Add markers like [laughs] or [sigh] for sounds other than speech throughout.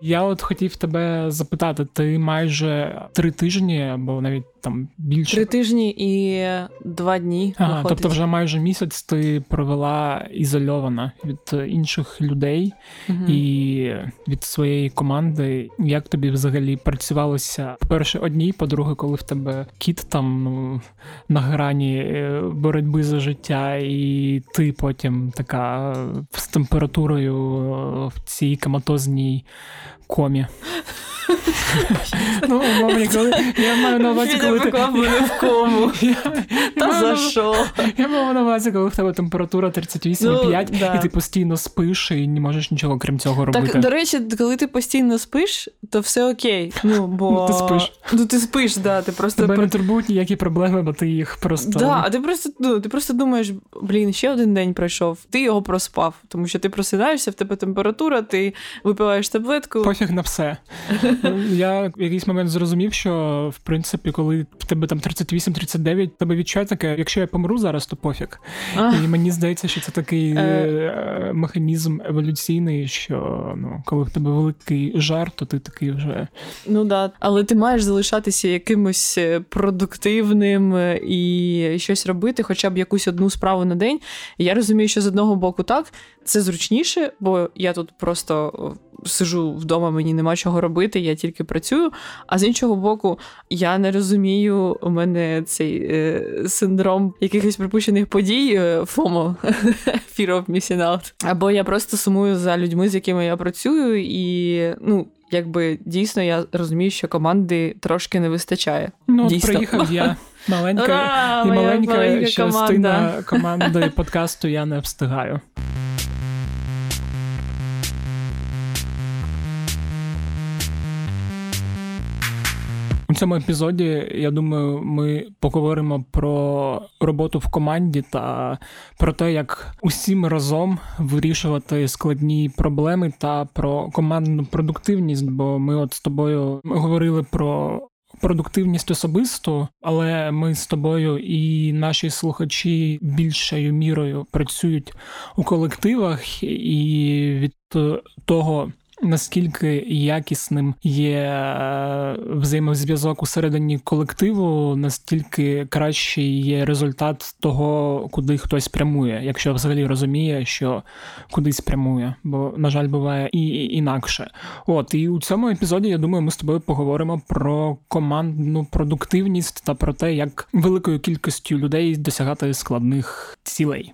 Я от хотів тебе запитати: ти майже три тижні або навіть там більше три тижні і два дні. Ага, виходить. Тобто, вже майже місяць ти провела ізольована від інших людей угу. і від своєї команди. Як тобі взагалі працювалося по-перше, одній, по-друге, коли в тебе кіт там ну, на грані е, боротьби за життя, і ти потім така з температурою в цій коматозній комі. Ну, умовні, коли я маю на увазі, коли ти... мене в кому. Та за що? Я маю на увазі, коли в тебе температура 38,5, ну, і ти постійно спиш і не можеш нічого крім цього робити. Так, до речі, коли ти постійно спиш, то все окей. Ну, бо... Ну, ти спиш. Ну, ти спиш, да, ти просто... Тебе не турбують ніякі проблеми, бо ти їх просто... Да, а ти просто, ну, ти просто думаєш, блін, ще один день пройшов, ти його проспав, тому що ти просинаєшся, в тебе температура, ти випиваєш таблетку. Пофіг на все. [laughs] Я в якийсь момент зрозумів, що в принципі, коли в тебе там 38-39, тебе відчуття таке, якщо я помру зараз, то пофіг. І мені здається, що це такий е... е механізм еволюційний, що ну, коли в тебе великий жар, то ти такий вже. Ну да, але ти маєш залишатися якимось е, продуктивним і щось робити, хоча б якусь одну справу на день. І я розумію, що з одного боку так це зручніше, бо я тут просто сижу вдома, мені нема чого робити, я тільки працюю. А з іншого боку, я не розумію, у мене цей е, синдром якихось припущених подій е, FOMO, [laughs] Fear of Missing Out. Або я просто сумую за людьми, з якими я працюю, і ну. Якби дійсно я розумію, що команди трошки не вистачає. Ну, дійсно. приїхав я [laughs] маленька Ура, і маленька частина команди [laughs] подкасту я не встигаю. Цьому епізоді, я думаю, ми поговоримо про роботу в команді та про те, як усім разом вирішувати складні проблеми та про командну продуктивність. Бо ми от з тобою говорили про. Продуктивність особисто, але ми з тобою і наші слухачі більшою мірою працюють у колективах, і від того, Наскільки якісним є е, взаємозв'язок у середині колективу, настільки кращий є результат того, куди хтось прямує, якщо взагалі розуміє, що кудись прямує, бо на жаль, буває і інакше. От і у цьому епізоді я думаю, ми з тобою поговоримо про командну продуктивність та про те, як великою кількістю людей досягати складних цілей.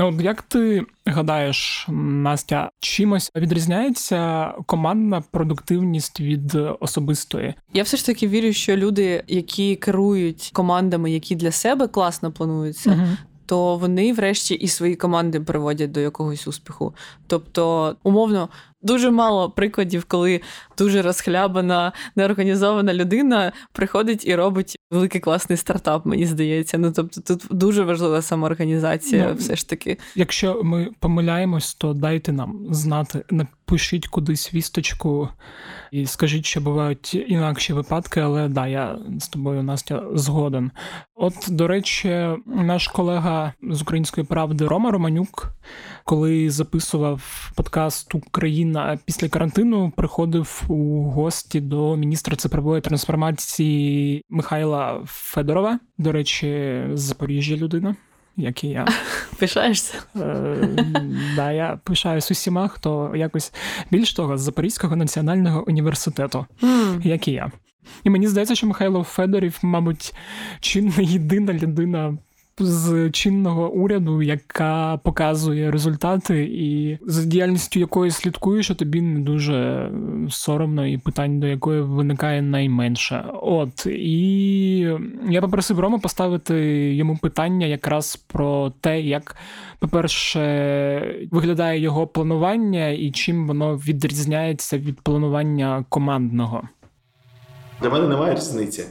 Ну, як ти гадаєш, Настя, чимось відрізняється командна продуктивність від особистої? Я все ж таки вірю, що люди, які керують командами, які для себе класно плануються. uh То вони, врешті, і свої команди приводять до якогось успіху. Тобто, умовно, Дуже мало прикладів, коли дуже розхлябана, неорганізована людина приходить і робить великий класний стартап, мені здається. Ну тобто тут дуже важлива самоорганізація, ну, все ж таки. Якщо ми помиляємось, то дайте нам знати, напишіть кудись вісточку і скажіть, що бувають інакші випадки, але да, я з тобою Настя згоден. От, до речі, наш колега з української правди Рома Романюк, коли записував подкаст Україна після карантину приходив у гості до міністра цифрової трансформації Михайла Федорова. До речі, з Запоріжжя людина. Як і я. [laughs] Пишаєшся? Е, да, я пишаюсь усіма, хто якось більш того, з Запорізького національного університету, mm. як і я. І мені здається, що Михайло Федорів, мабуть, чи не єдина людина з чинного уряду, яка показує результати, і за діяльністю якої слідкуєш, що тобі не дуже соромно, і питань до якої виникає найменше. От і я попросив Рома поставити йому питання якраз про те, як, по-перше, виглядає його планування і чим воно відрізняється від планування командного. Для мене немає різниці.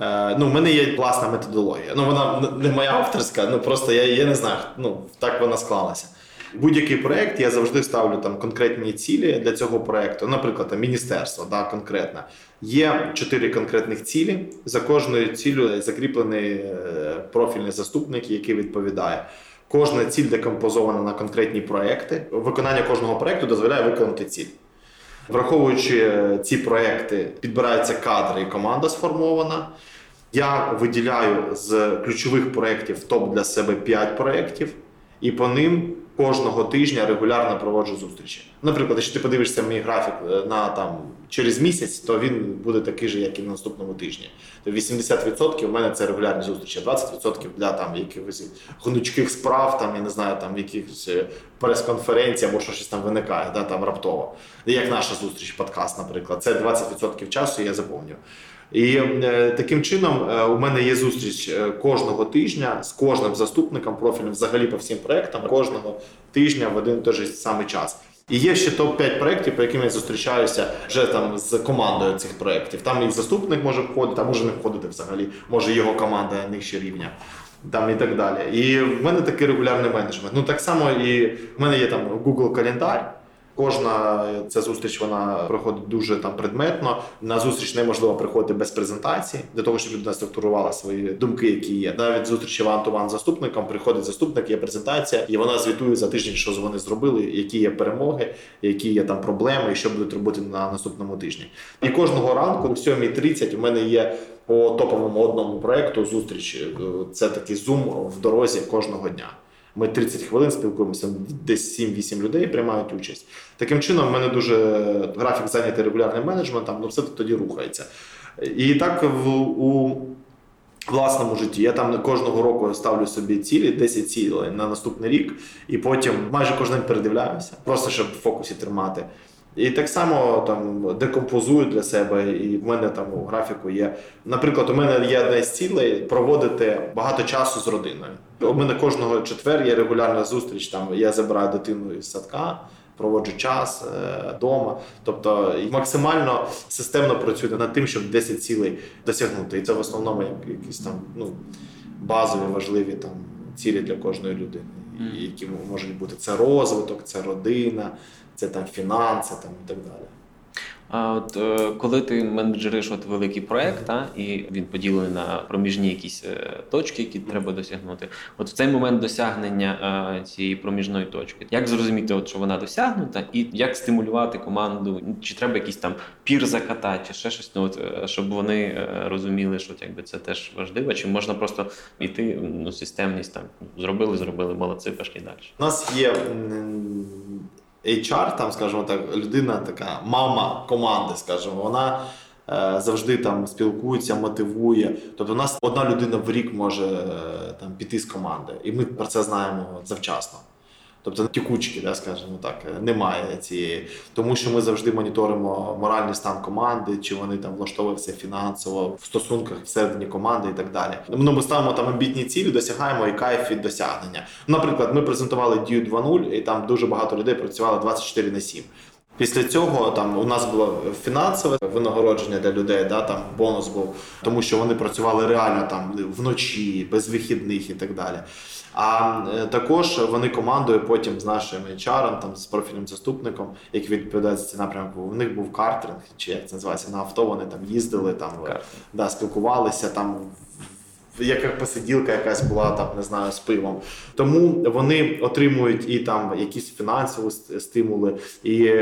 Е, ну, в мене є власна методологія. Ну, вона не моя авторська, ну просто я я не знаю, ну так вона склалася. Будь-який проєкт я завжди ставлю там конкретні цілі для цього проєкту. Наприклад, там, міністерство, да, конкретно. Є чотири конкретних цілі. За кожною цілею закріплений е, профільний заступник, який відповідає. Кожна ціль декомпозована на конкретні проекти. Виконання кожного проекту дозволяє виконати ціль. Враховуючи ці проекти, підбираються кадри і команда сформована. Я виділяю з ключових проєктів топ для себе 5 проєктів, і по ним кожного тижня регулярно проводжу зустрічі. Наприклад, якщо ти подивишся мій графік е, на там через місяць, то він буде такий же, як і на наступному тижні. То 80% у мене це регулярні зустрічі, 20% для там якихось гнучких справ, там я не знаю, там якихось е, прес-конференцій або щось там виникає, да, там раптово. Як наша зустріч, подкаст, наприклад, це 20% часу я заповнюю. І е, таким чином е, у мене є зустріч е, кожного тижня з кожним заступником профільним, взагалі по всім проектам, кожного тижня в один той же самий час. І є ще топ-5 проєктів, по яким я зустрічаюся вже там з командою цих проєктів. Там і заступник може входити, а може не входити взагалі, може його команда нижче рівня. Там і так далі. І в мене такий регулярний менеджмент. Ну так само і в мене є там Google календар. Кожна ця зустріч вона проходить дуже там предметно. На зустріч неможливо приходити без презентації для того, щоб людина структурувала свої думки, які є. Навіть зустрічі ван ту ван заступником приходить заступник, є презентація, і вона звітує за тиждень, що вони зробили, які є перемоги, які є там проблеми, і що будуть робити на наступному тижні. І кожного ранку, о 7.30 у мене є. По топовому одному проекту зустріч це такий зум в дорозі кожного дня. Ми 30 хвилин спілкуємося, десь 7-8 людей приймають участь. Таким чином, в мене дуже графік зайнятий регулярним менеджментом, але все тоді рухається. І так в, у власному житті я там кожного року ставлю собі цілі, 10 цілей на наступний рік, і потім майже кожен день передивляюся, просто щоб в фокусі тримати. І так само там декомпозую для себе, і в мене там у графіку є. Наприклад, у мене є одна з цілей проводити багато часу з родиною. У мене кожного четвер є регулярна зустріч. Там я забираю дитину із садка, проводжу час вдома. Е, тобто максимально системно працюю над тим, щоб 10 цілей досягнути. І це в основному якісь там ну, базові важливі там цілі для кожної людини, які можуть бути це розвиток, це родина це там фінанси там і так далі. А от е, коли ти менеджериш от великий проект, та, і він поділений на проміжні якісь е, точки, які треба досягнути, от в цей момент досягнення е, цієї проміжної точки, як зрозуміти, от, що вона досягнута, і як стимулювати команду, чи треба якийсь там пір закатати, чи ще щось, ну, от, щоб вони розуміли, що якби це теж важливо, чи можна просто йти ну, системність там зробили, зробили, молодці, пішли далі. У нас є HR, там, скажімо так, людина така мама команди, скажімо, вона е, завжди там спілкується, мотивує. Тобто, у нас одна людина в рік може е, там піти з команди, і ми про це знаємо завчасно. Тобто тікучки, да, скажімо так, немає цієї, тому що ми завжди моніторимо моральний стан команди, чи вони там влаштовуються фінансово в стосунках всередині команди і так далі. Ну, Ми ставимо там амбітні цілі, досягаємо і кайф від досягнення. Наприклад, ми презентували Due 2.0, і там дуже багато людей працювало 24 на 7. Після цього там у нас було фінансове винагородження для людей, да, там бонус був, тому що вони працювали реально там вночі, без вихідних і так далі. А е, також вони командою потім з нашим HR, там з профільним заступником, який відповідає за цей напрямок, у них був картеринг, чи як це називається на авто. Вони там їздили, там да, спілкувалися там. Яка посиділка якась була там, не знаю, з пивом. Тому вони отримують і там якісь фінансові стимули, і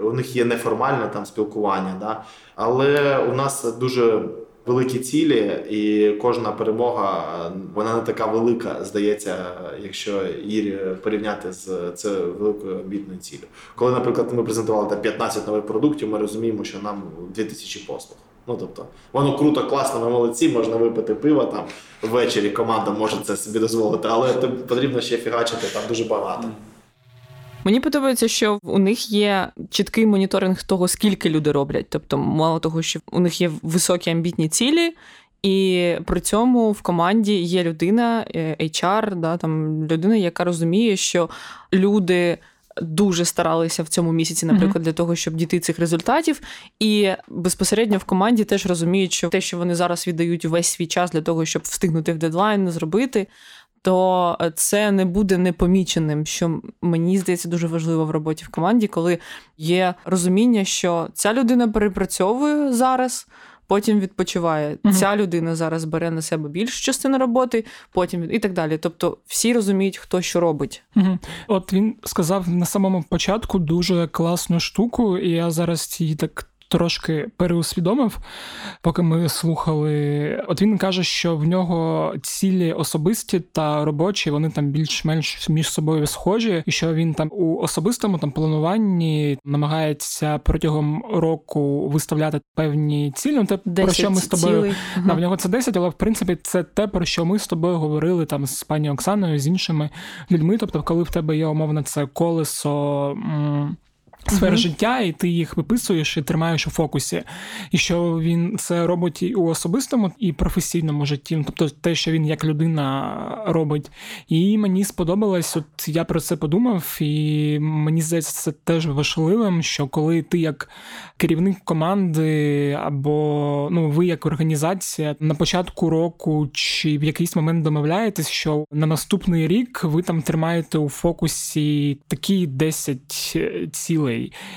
у них є неформальне там спілкування. Да? Але у нас дуже великі цілі, і кожна перемога вона не така велика, здається, якщо її порівняти з це великою амбітною цілею. Коли, наприклад, ми презентували там 15 нових продуктів, ми розуміємо, що нам 2000 послуг. Ну тобто, воно круто, класно, ми молодці, можна випити пиво там ввечері. Команда може це собі дозволити, але потрібно ще фігачити там дуже багато. Мені подобається, що у них є чіткий моніторинг того, скільки люди роблять. Тобто, мало того, що у них є високі амбітні цілі, і при цьому в команді є людина, е, HR, да, там людина, яка розуміє, що люди. Дуже старалися в цьому місяці, наприклад, для того, щоб дійти цих результатів, і безпосередньо в команді теж розуміють, що те, що вони зараз віддають весь свій час для того, щоб встигнути в дедлайн зробити, то е, це не буде непоміченим, що мені здається дуже важливо в роботі в команді, коли є розуміння, що ця людина перепрацьовує зараз. потім відпочиває. Угу. Ця людина зараз бере на себе більшу частину роботи, потім і так далі. Тобто всі розуміють, хто що робить. Угу. От він сказав на самому початку дуже класну штуку, і я зараз її так трошки переусвідомив, поки ми слухали. От він каже, що в нього цілі особисті та робочі, вони там більш-менш між собою схожі, і що він там у особистому там плануванні намагається протягом року виставляти певні цілі. Ну, те, про що ми з тобою да, в нього це 10, але в принципі це те, про що ми з тобою говорили там з пані Оксаною, з іншими людьми. Тобто, коли в тебе є умовно це колесо. М- сфери uh-huh. життя, і ти їх виписуєш і тримаєш у фокусі. І що він це робить і у особистому і професійному житті, ну, тобто те, що він як людина робить. І мені сподобалось, от я про це подумав, і мені здається, це теж важливим, що коли ти як керівник команди, або ну ви як організація на початку року чи в якийсь момент домовляєтесь, що на наступний рік ви там тримаєте у фокусі такі 10 цілей,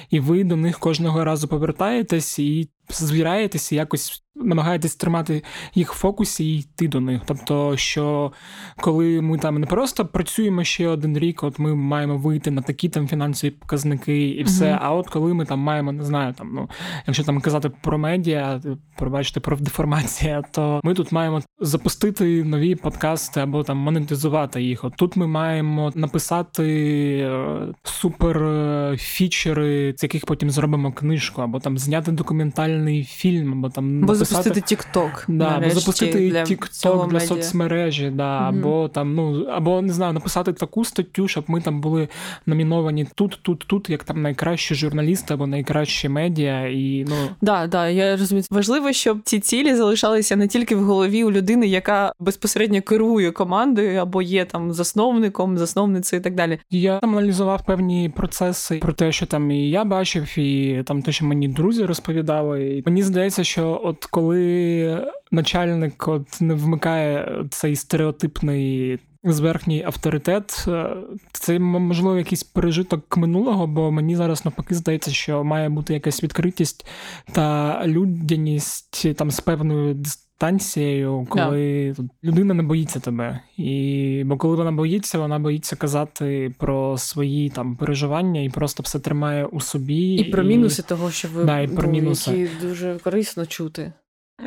і ви до них кожного разу повертаєтесь і звіряєтеся якось намагаєтесь тримати їх в фокусі і йти до них. Тобто, що коли ми там не просто працюємо ще один рік, от ми маємо вийти на такі там фінансові показники і все. Mm-hmm. А от коли ми там маємо, не знаю, там ну якщо там казати про медіа, пробачте про деформація, то ми тут маємо запустити нові подкасти або там монетизувати їх. От тут ми маємо написати е, супер е, фічери, з яких потім зробимо книжку, або там зняти документальний фільм, або там Бо запустити TikTok. Да, або запустити для TikTok для соцмережі, да, mm або там, ну, або не знаю, написати таку статтю, щоб ми там були номіновані тут, тут, тут, як там найкращі журналісти або найкращі медіа. І, ну... Да, да, я розумію. Важливо, щоб ці цілі залишалися не тільки в голові у людини, яка безпосередньо керує командою, або є там засновником, засновницею і так далі. Я там аналізував певні процеси про те, що там і я бачив, і там те, що мені друзі розповідали. І Мені здається, що от коли начальник от не вмикає цей стереотипний зверхній авторитет, е, це можливо якийсь пережиток минулого, бо мені зараз навпаки здається, що має бути якась відкритість та людяність там з певною дистанцією, коли yeah. людина не боїться тебе. І бо коли вона боїться, вона боїться казати про свої там переживання і просто все тримає у собі. І про мінуси того, що ви да, і про мінуси. які дуже корисно чути.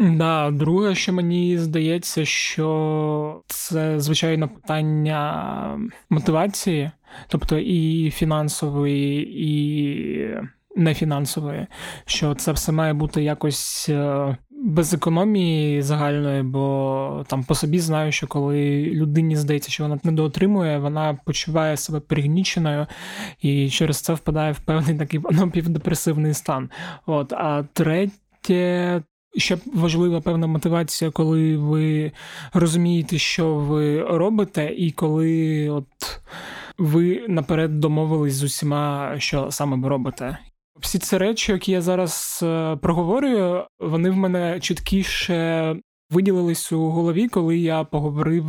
Да, друге, що мені здається, що це звичайно питання мотивації, тобто і фінансової, і нефінансової, що це все має бути якось е, без економії загальної, бо там по собі знаю, що коли людині здається, що вона недоотримує, вона почуває себе пригніченою і через це впадає в певний такий [laughs] напівдепресивний стан. От, а третє. Ще важлива певна мотивація, коли ви розумієте, що ви робите, і коли от ви наперед домовились з усіма, що саме ви робите. Всі ці речі, які я зараз е, проговорюю, вони в мене чіткіше виділились у голові, коли я поговорив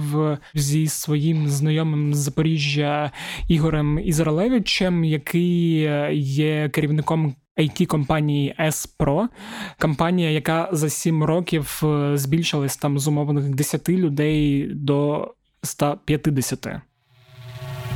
зі своїм знайомим з Запоріжжя Ігорем Ізралевичем, який є керівником. it компанії S-Pro, компанія, яка за 7 років е, збільшилась там з умовних 10 людей до 150.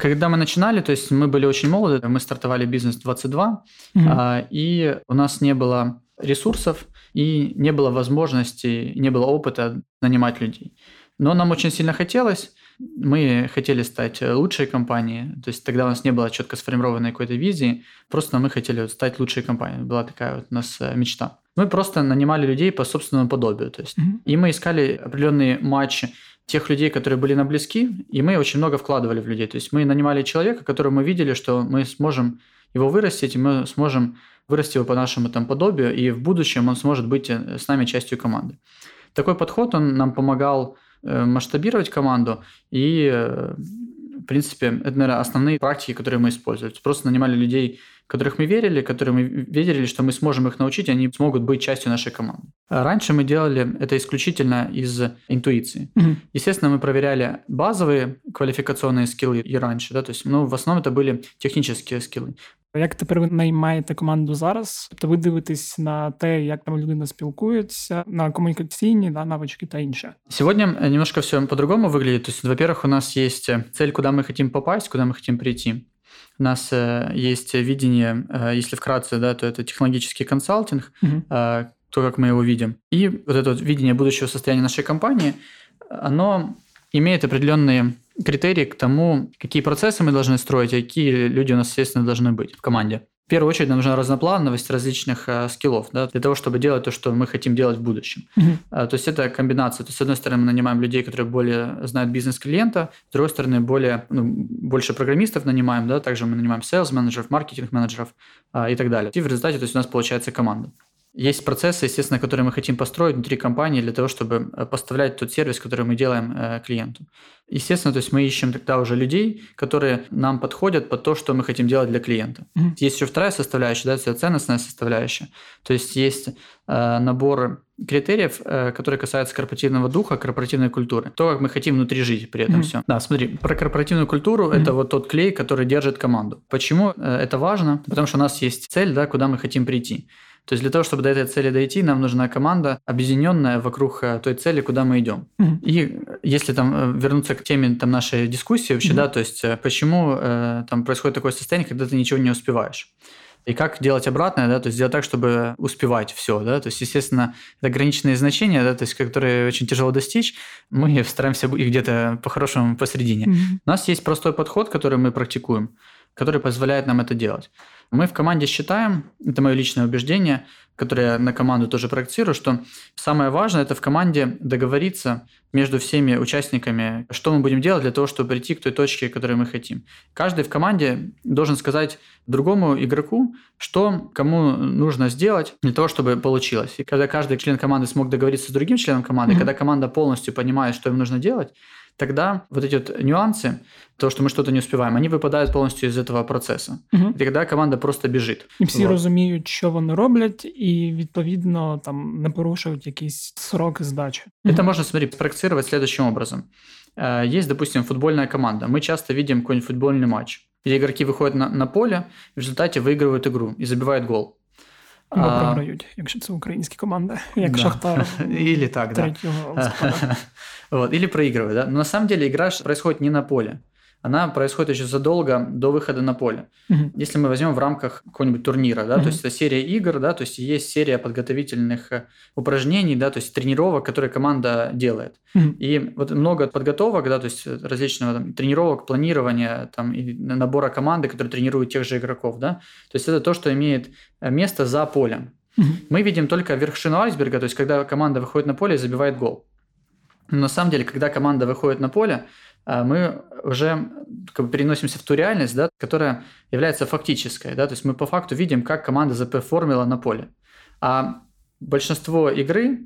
Когда мы начинали, то есть мы были очень молоды, мы стартовали бизнес 22, mm-hmm. а, и у нас не было ресурсов и не было возможности, не было опыта нанимать людей. Но нам очень сильно хотелось, мы хотели стать лучшей компанией, то есть тогда у нас не было четко сформированной какой-то визии, просто мы хотели стать лучшей компанией, была такая вот у нас э, мечта. Мы просто нанимали людей по собственному подобию, то есть, mm-hmm. и мы искали определенные матчи, тех людей, которые были нам близки, и мы очень много вкладывали в людей. То есть мы нанимали человека, которого мы видели, что мы сможем его вырастить, и мы сможем вырасти его по нашему там подобию, и в будущем он сможет быть э, с нами частью команды. Такой подход, он нам помогал э, масштабировать команду, и, э, в принципе, это, наверное, основные практики, которые мы используем. Просто нанимали людей которых мы верили, которые мы верили, что мы сможем их научить, и они смогут быть частью нашей команды. Раньше мы делали это исключительно из интуиции. Mm-hmm. Естественно, мы проверяли базовые квалификационные скиллы и раньше, да, то есть, ну, в основном это были технические скиллы. Як тепер ви наймаєте команду зараз? Тобто ви дивитесь на те, як там людина спілкується, на комунікаційні да, навички та інше. Сегодня немножко все по-другому выглядит. То есть, во-первых, у нас есть цель, куда мы хотим попасть, куда мы хотим прийти. У нас есть видение, если вкратце, да, то это технологический консалтинг, угу. то, как мы его видим. И вот это вот видение будущего состояния нашей компании, оно имеет определенные критерии к тому, какие процессы мы должны строить, а какие люди у нас, естественно, должны быть в команде. В первую очередь нам нужна разноплановость различных э, скиллов, да, для того, чтобы делать то, что мы хотим делать в будущем. Mm-hmm. Э, то есть это комбинация. То есть, с одной стороны, мы нанимаем людей, которые более знают бизнес клиента, с другой стороны, более, ну, больше программистов нанимаем, да, также мы нанимаем sales менеджеров, маркетинг менеджеров э, и так далее. И в результате то есть, у нас получается команда. Есть процессы, естественно, которые мы хотим построить внутри компании для того, чтобы э, поставлять тот сервис, который мы делаем э, клиенту. Естественно, то есть мы ищем тогда уже людей, которые нам подходят под то, что мы хотим делать для клиента. Mm-hmm. Есть еще вторая составляющая, да, это ценностная составляющая. То есть есть э, набор критериев, э, которые касаются корпоративного духа, корпоративной культуры. То, как мы хотим внутри жить при этом mm-hmm. все. Да, смотри, про корпоративную культуру mm-hmm. это вот тот клей, который держит команду. Почему э, это важно? Потому что у нас есть цель, да, куда мы хотим прийти. То есть для того, чтобы до этой цели дойти, нам нужна команда, объединенная вокруг э, той цели, куда мы идем. Mm-hmm. И если там э, вернуться к теме там, нашей дискуссии вообще, mm-hmm. да, то есть э, почему э, там происходит такое состояние, когда ты ничего не успеваешь. И как делать обратное, да, то есть сделать так, чтобы успевать все, да, то есть, естественно, это ограниченные значения, да, то есть, которые очень тяжело достичь, мы [laughs] стараемся их где-то по-хорошему посередине. Mm-hmm. У нас есть простой подход, который мы практикуем, который позволяет нам это делать. Мы в команде считаем, это мое личное убеждение, которое я на команду тоже практикую, что самое важное это в команде договориться между всеми участниками, что мы будем делать для того, чтобы прийти к той точке, которой мы хотим. Каждый в команде должен сказать другому игроку, что кому нужно сделать для того, чтобы получилось. И когда каждый член команды смог договориться с другим членом команды, mm-hmm. когда команда полностью понимает, что им нужно делать, тогда вот эти вот нюансы, то, что мы что-то не успеваем, они выпадают полностью из этого процесса. Угу. І тоді команда просто біжить. І всі вот. розуміють, що вони роблять, і відповідно там не порушують якісь сроки здачі. Это угу. можно, смотри, спроектировать следующим образом. Э, есть, допустим, футбольная команда. Мы часто видим какой-нибудь футбольный матч, где игроки выходят на, на поле, в результате выигрывают игру и забивают гол. Або а... програють, якщо це українські команди, як да. Шахтар. [laughs] Или так, да. вот. Или проигрывают, да. Но на самом деле игра происходит не на поле она происходит еще задолго до выхода на поле. Угу. Если мы возьмем в рамках какого-нибудь турнира, да, угу. то есть это серия игр, да, то есть есть серия подготовительных э, упражнений, да, то есть тренировок, которые команда делает. Угу. И вот много подготовок, да, то есть различного там, тренировок, планирования, там, и набора команды, которые тренируют тех же игроков, да, то есть это то, что имеет э, место за полем. Угу. Мы видим только вершину айсберга, то есть когда команда выходит на поле и забивает гол. Но на самом деле, когда команда выходит на поле, мы уже как бы переносимся в ту реальность, да, которая является фактической. Да, то есть мы по факту видим, как команда заперформила на поле. А большинство игры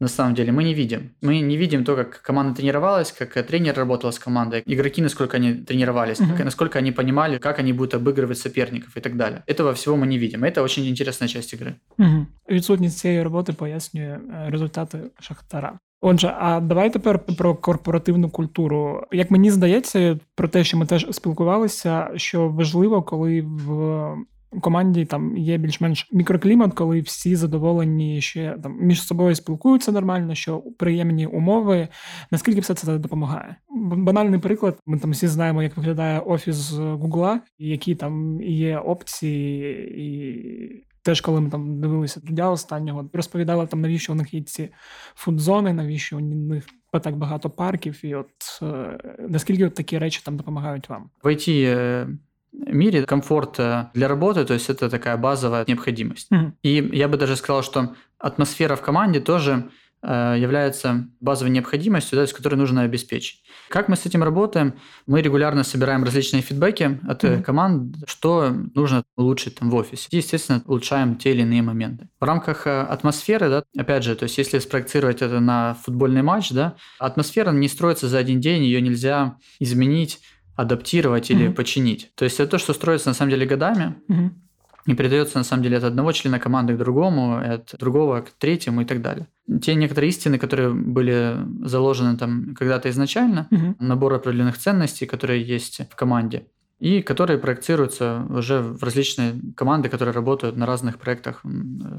на самом деле мы не видим. Мы не видим то, как команда тренировалась, как тренер работал с командой, игроки, насколько они тренировались, uh-huh. как, насколько они понимали, как они будут обыгрывать соперников и так далее. Этого всего мы не видим. Это очень интересная часть игры. Uh-huh. Відсутність цієї роботи пояснює результати Шахтара. Отже, а давай тепер про корпоративну культуру. Як мені здається, про те, що ми теж спілкувалися, що важливо, коли в команді там є більш-менш мікроклімат, коли всі задоволені, ще там між собою спілкуються нормально, що приємні умови. Наскільки все це допомагає? Банальний приклад. Ми там всі знаємо, як виглядає офіс Гугла, які там є опції і. Теж, коли ми там дивилися Дудя останнього, розповідали там, навіщо у них є ці фудзони, навіщо у них так багато парків, і от е, наскільки от такі речі там допомагають вам? В IT мире комфорт для работы, то есть это такая базовая необходимость. Mm-hmm. И я бы даже сказал, что атмосфера в команде тоже Э, является базовой необходимостью, да, с которой нужно обеспечить. Как мы с этим работаем? Мы регулярно собираем различные фидбэки от mm-hmm. команд, что нужно улучшить там в офисе. И, естественно, улучшаем те или иные моменты. В рамках э, атмосферы, да, опять же, то есть если спроектировать это на футбольный матч, да, атмосфера не строится за один день, ее нельзя изменить адаптировать или mm-hmm. починить. То есть это то, что строится на самом деле годами. Mm-hmm и передается на самом деле от одного члена команды к другому, от другого к третьему и так далее. Те некоторые истины, которые были заложены там когда-то изначально, угу. набор определенных ценностей, которые есть в команде, и которые проектируются уже в различные команды, которые работают на разных проектах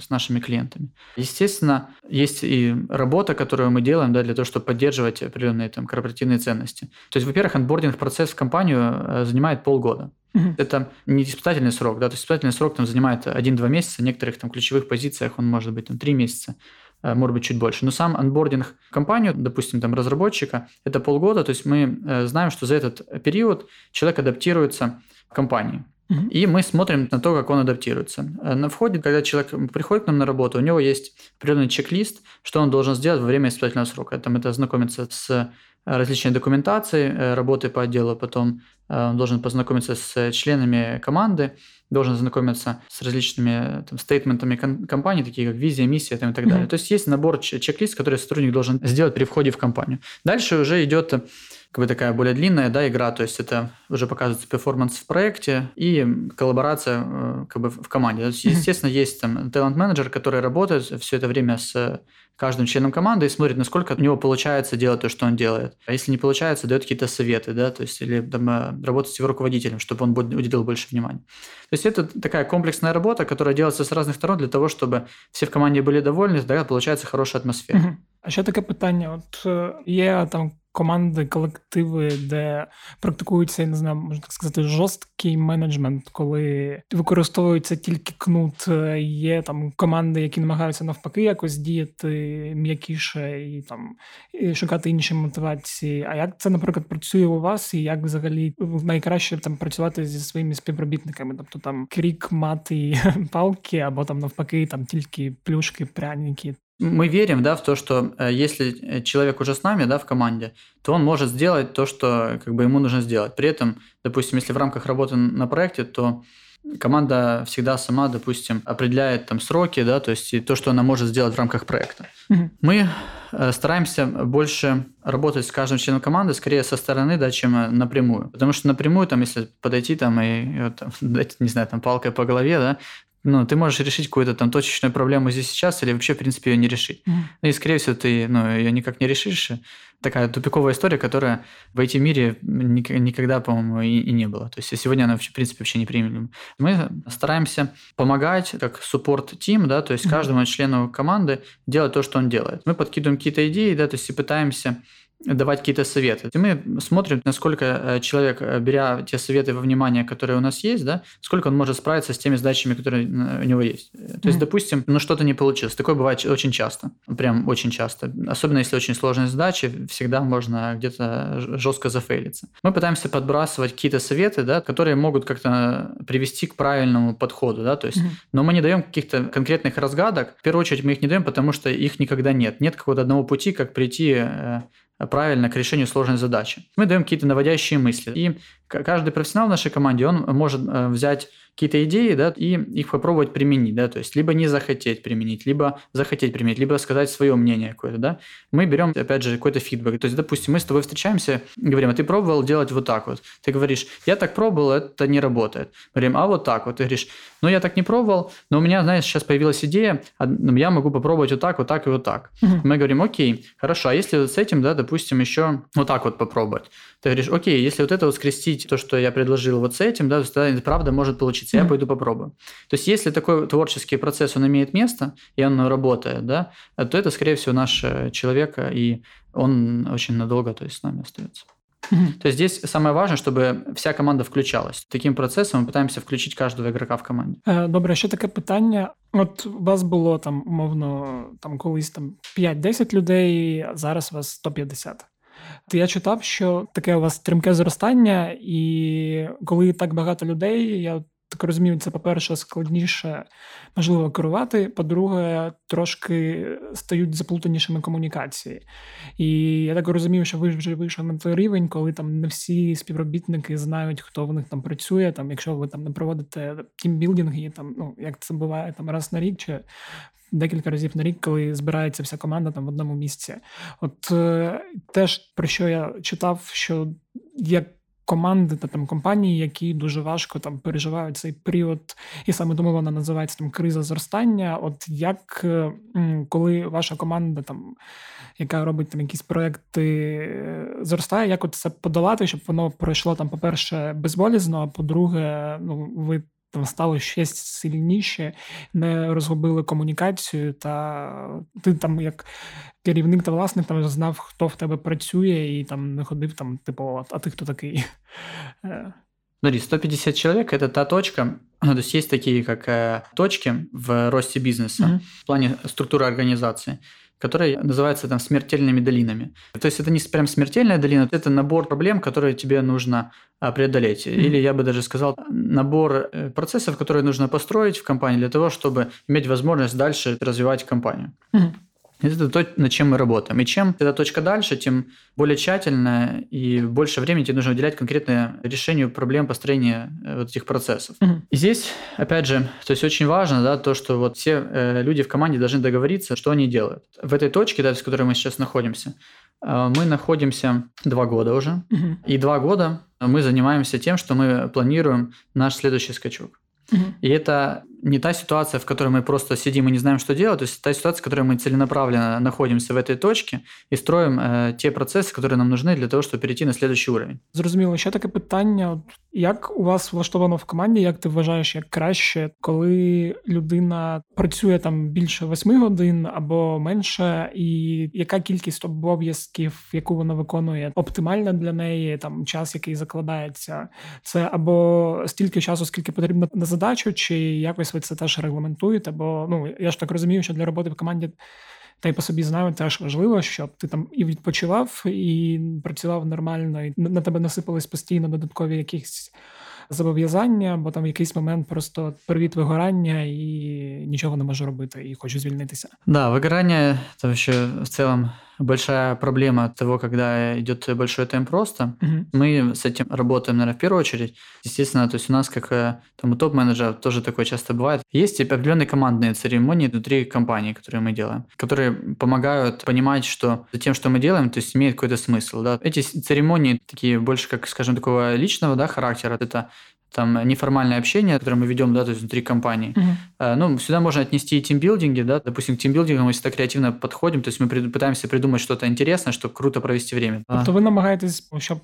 с нашими клиентами. Естественно, есть и работа, которую мы делаем да, для того, чтобы поддерживать определенные там, корпоративные ценности. То есть, во-первых, анбординг процесс в компанию э, занимает полгода. Это не испытательный срок, да, то есть испытательный срок там занимает 1-2 месяца, в некоторых там ключевых позициях он может быть там 3 месяца. Э, может быть, чуть больше. Но сам анбординг компанию, допустим, там разработчика, это полгода, то есть мы э, знаем, что за этот период человек адаптируется в компании. И мы смотрим на то, как он адаптируется. Э, на входе, когда человек приходит к нам на работу, у него есть определенный чек-лист, что он должен сделать во время испытательного срока. Там это знакомиться с различной документацией, работы по отделу, потом он должен познакомиться с членами команды, должен знакомиться с различными там, стейтментами ком- компании, такие как визия, миссия там, и так далее. Mm-hmm. То есть есть набор чек-лист, который сотрудник должен сделать при входе в компанию. Дальше уже идет как бы такая более длинная да, игра, то есть это уже показывается перформанс в проекте и коллаборация э, как бы в команде. То есть, естественно, есть там талант-менеджер, который работает все это время с каждым членом команды и смотрит, насколько у него получается делать то, что он делает. А если не получается, дает какие-то советы, да, то есть или там, э, работать с его руководителем, чтобы он уделил больше внимания. То есть это такая комплексная работа, которая делается с разных сторон для того, чтобы все в команде были довольны, тогда получается хорошая атмосфера. А ще таке питання: от є там команди, колективи, де практикується, я не знаю, можна так сказати, жорсткий менеджмент, коли використовується тільки кнут. Є там команди, які намагаються навпаки якось діяти м'якіше і там і шукати інші мотивації. А як це, наприклад, працює у вас, і як взагалі найкраще там працювати зі своїми співробітниками? Тобто там крік, мати, [laughs] палки, або там навпаки, там тільки плюшки, пряники. Мы верим, да, в то, что э, если э, человек уже с нами, да, в команде, то он может сделать то, что как бы ему нужно сделать. При этом, допустим, если в рамках работы на проекте, то команда всегда сама, допустим, определяет там сроки, да, то есть и то, что она может сделать в рамках проекта. Угу. Мы э, стараемся больше работать с каждым членом команды скорее со стороны, да, чем напрямую. Потому что напрямую, там, если подойти там и, и там, [laughs] дать, не знаю, там палкой по голове, да, ну, ты можешь решить какую-то там точечную проблему здесь сейчас или вообще, в принципе, ее не решить. Mm-hmm. Ну, и, скорее всего, ты ну, ее никак не решишь. Такая тупиковая история, которая в IT-мире никогда, по-моему, и, и не было. То есть сегодня она, в принципе, вообще неприемлема. Мы стараемся помогать как суппорт-тим, да, то есть каждому члену команды делать то, что он делает. Мы подкидываем какие-то идеи, да, то есть и пытаемся давать какие-то советы. И мы смотрим, насколько э, человек, э, беря те советы во внимание, которые у нас есть, да, сколько он может справиться с теми задачами, которые у него есть. То есть, mm-hmm. допустим, ну что-то не получилось. Такое бывает очень часто, прям очень часто. Особенно если очень сложные задачи, всегда можно где-то жестко зафейлиться. Мы пытаемся подбрасывать какие-то советы, да, которые могут как-то привести к правильному подходу, да, то есть, mm-hmm. но мы не даем каких-то конкретных разгадок. В первую очередь мы их не даем, потому что их никогда нет. Нет какого-то одного пути, как прийти э, правильно к решению сложной задачи. Мы даем какие-то наводящие мысли. И каждый профессионал в нашей команде, он может э, взять какие-то идеи, да, и их попробовать применить, да, то есть либо не захотеть применить, либо захотеть применить, либо сказать свое мнение какое-то, да. Мы берем, опять же, какой-то фидбэк. То есть, допустим, мы с тобой встречаемся, говорим, а ты пробовал делать вот так вот? Ты говоришь, я так пробовал, это не работает. Мы говорим, а вот так вот. Ты говоришь, ну я так не пробовал, но у меня, знаешь, сейчас появилась идея, а, ну, я могу попробовать вот так, вот так и вот так. Мы говорим, окей, хорошо, а если с этим, да, допустим, еще вот так вот попробовать? Ты говоришь, окей, если вот это вот скрестить, то, что я предложил вот с этим, да, то тогда правда может получиться, я пойду попробую. То есть, если такой творческий процесс, он имеет место, и он работает, да, то это, скорее всего, наш э, человек, и он очень надолго, то есть, с нами остается. То есть здесь самое важное, чтобы вся команда включалась. Таким процесом мы пытаемся включить каждого игрока в команді. Добре, ще таке питання. От у вас було там умовно там колись там 5-10 людей, а зараз у вас 150. Я читав, що таке у вас стрімке зростання, і коли так багато людей, я так розумію, це, по-перше, складніше можливо керувати. По-друге, трошки стають заплутанішими комунікації. І я так розумію, що ви вже вийшли на той рівень, коли там не всі співробітники знають, хто в них там працює. Там, Якщо ви там не проводите тімбілдинги, там, ну, як це буває там раз на рік, чи декілька разів на рік, коли збирається вся команда там в одному місці. От е, теж про що я читав, що як команди та там компанії, які дуже важко там переживають цей період, і саме тому вона називається там криза зростання. От як коли ваша команда там. Яка робить там якісь проекти, зростає, як от це подолати, щоб воно пройшло там, по-перше, безболізно, а по-друге, ну ви там стали ще сильніше, не розгубили комунікацію, та ти там, як керівник та власник, там знав, хто в тебе працює, і там не ходив там, типу, а ти хто такий? [laughs] Смотри, 150 человек – это та точка, [clears throat] то есть есть такие как э, точки в росте бизнеса mm-hmm. в плане структуры организации Которые называются там смертельными долинами. То есть это не прям смертельная долина, это набор проблем, которые тебе нужно а, преодолеть. Mm-hmm. Или я бы даже сказал, набор э, процессов, которые нужно построить в компании для того, чтобы иметь возможность дальше развивать компанию. Mm-hmm. Это то, над чем мы работаем. И чем эта точка дальше, тем более тщательно и больше времени тебе нужно уделять конкретно решению проблем построения э, вот этих процессов. Угу. И здесь, опять же, то есть очень важно, да, то, что вот все э, люди в команде должны договориться, что они делают. В этой точке, да, с которой мы сейчас находимся, э, мы находимся два года уже. Угу. И два года мы занимаемся тем, что мы планируем наш следующий скачок. Угу. И это не та ситуация, в которой мы просто сидим и не знаем, что делать, то есть та ситуация, в которой мы целенаправленно находимся в этой точке и строим э, те процессы, которые нам нужны для того, чтобы перейти на следующий уровень. Зрозуміло, ще таке питання: як у вас влаштовано в команді, як ти вважаєш, як краще, коли людина працює там більше восьми годин або менше, і яка кількість обов'язків, яку вона виконує, оптимальна для неї, там час, який закладається, це або стільки часу, скільки потрібно на задачу, чи якось ви це теж регламентуєте, бо ну я ж так розумію, що для роботи в команді. Та й по собі знаю, теж важливо, щоб ти там і відпочивав, і працював нормально, і на тебе насипались постійно додаткові якісь зобов'язання, бо там в якийсь момент просто привіт вигорання і нічого не можу робити, і хочу звільнитися. Да, вигорання це ще в цілому большая проблема того, когда идет большой темп роста. Угу. Мы с этим работаем, наверное, в первую очередь. Естественно, то есть у нас, как э, там у топ-менеджера, тоже такое часто бывает. Есть определенные командные церемонии внутри компании, которые мы делаем, которые помогают понимать, что за тем, что мы делаем, то есть имеет какой-то смысл. Да? Эти церемонии такие больше, как, скажем, такого личного да, характера. Это там неформальное общение, которое мы ведем, да, то есть внутри компании. Uh-huh. Ну, сюда можно отнести и тимбилдинги, да, допустим, к тимбилдингу мы всегда креативно подходим, то есть мы пытаемся придумать что-то интересное, чтобы круто провести время. Тобто ви намагаєтесь, щоб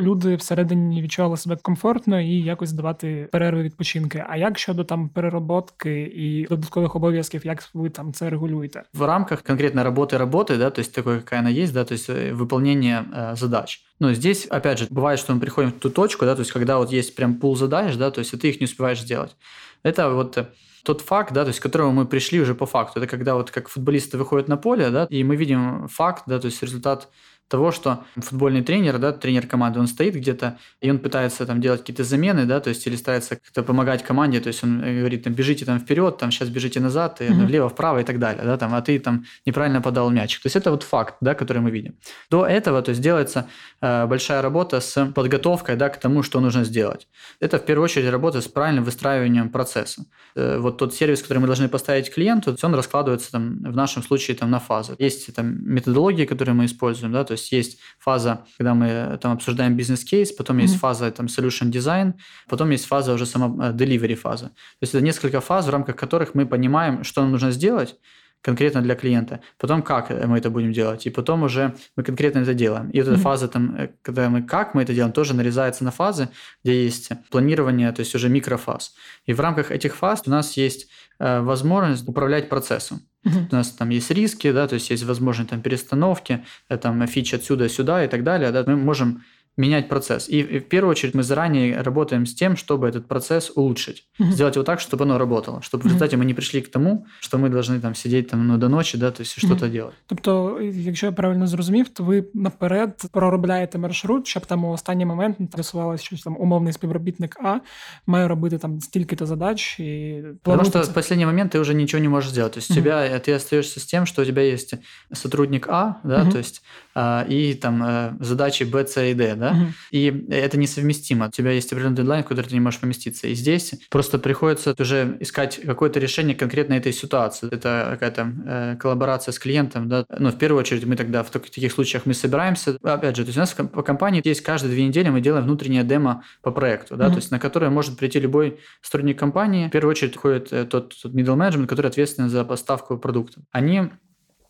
люди всередині відчували себе комфортно і якось давати перерви відпочинки. А як щодо там перероботки і додаткових обов'язків, як ви там це регулюєте? В рамках конкретно работы работы, да, то есть такой, какая она есть, да, то есть выполнение э, задач. Но здесь, опять же, бывает, что мы приходим в ту точку, да, то есть когда вот есть прям пул задач, да, то есть и ты их не успеваешь сделать. Это вот тот факт, да, то есть к которому мы пришли уже по факту. Это когда вот как футболисты выходят на поле, да, и мы видим факт, да, то есть результат того, что футбольный тренер, да, тренер команды, он стоит где-то, и он пытается там делать какие-то замены, да, то есть или старается как-то помогать команде, то есть он э, говорит, там, бежите там вперед, там, сейчас бежите назад, и, mm-hmm. влево, вправо и так далее, да, там, а ты там неправильно подал мячик. То есть это вот факт, да, который мы видим. До этого, то есть делается э, большая работа с подготовкой, да, к тому, что нужно сделать. Это в первую очередь работа с правильным выстраиванием процесса. Э, вот тот сервис, который мы должны поставить клиенту, он раскладывается там, в нашем случае там на фазы. Есть там методологии, которые мы используем, да, то есть есть фаза, когда мы там обсуждаем бизнес-кейс, потом mm-hmm. есть фаза там solution design, потом есть фаза уже сама э, delivery фаза. То есть это несколько фаз, в рамках которых мы понимаем, что нам нужно сделать, конкретно для клиента, потом как мы это будем делать, и потом уже мы конкретно это делаем. И вот эта mm-hmm. фаза, там, э, когда мы как мы это делаем, тоже нарезается на фазы, где есть планирование, то есть уже микрофаз. И в рамках этих фаз у нас есть э, возможность управлять процессом. Mm-hmm. У нас там есть риски, да, то есть есть возможные там перестановки, э, там фич отсюда сюда и так далее, да, мы можем менять процесс. И, и в первую очередь мы заранее работаем с тем, чтобы этот процесс улучшить. Mm-hmm. Сделать его так, чтобы оно работало. Чтобы mm-hmm. в результате мы не пришли к тому, что мы должны там сидеть там, ну, до ночі, да, то есть mm-hmm. что-то делать. Тобто, якщо я правильно зрозумів, то ви наперед проробляєте маршрут, щоб там у останній момент висувалося, що там умовний співробітник А має робити там стільки-то задач. И Потому что в последний момент ты уже ничего не можешь сделать. То есть mm-hmm. тебя, ты остаешься с тем, что у тебя есть сотрудник А, да, mm-hmm. то есть а, и там задачи Б, С и Д, да, угу. и это несовместимо. У тебя есть определенный дедлайн, в который ты не можешь поместиться. И здесь просто приходится уже искать какое-то решение конкретно этой ситуации. Это какая-то э, коллаборация с клиентом, да. Ну, в первую очередь, мы тогда в таких случаях мы собираемся. Опять же, то есть у нас по компании есть каждые две недели мы делаем внутреннее демо по проекту, да, mm-hmm. то есть на которое может прийти любой сотрудник компании. В первую очередь ходит э, тот, тот middle management, который ответственен за поставку продукта. Они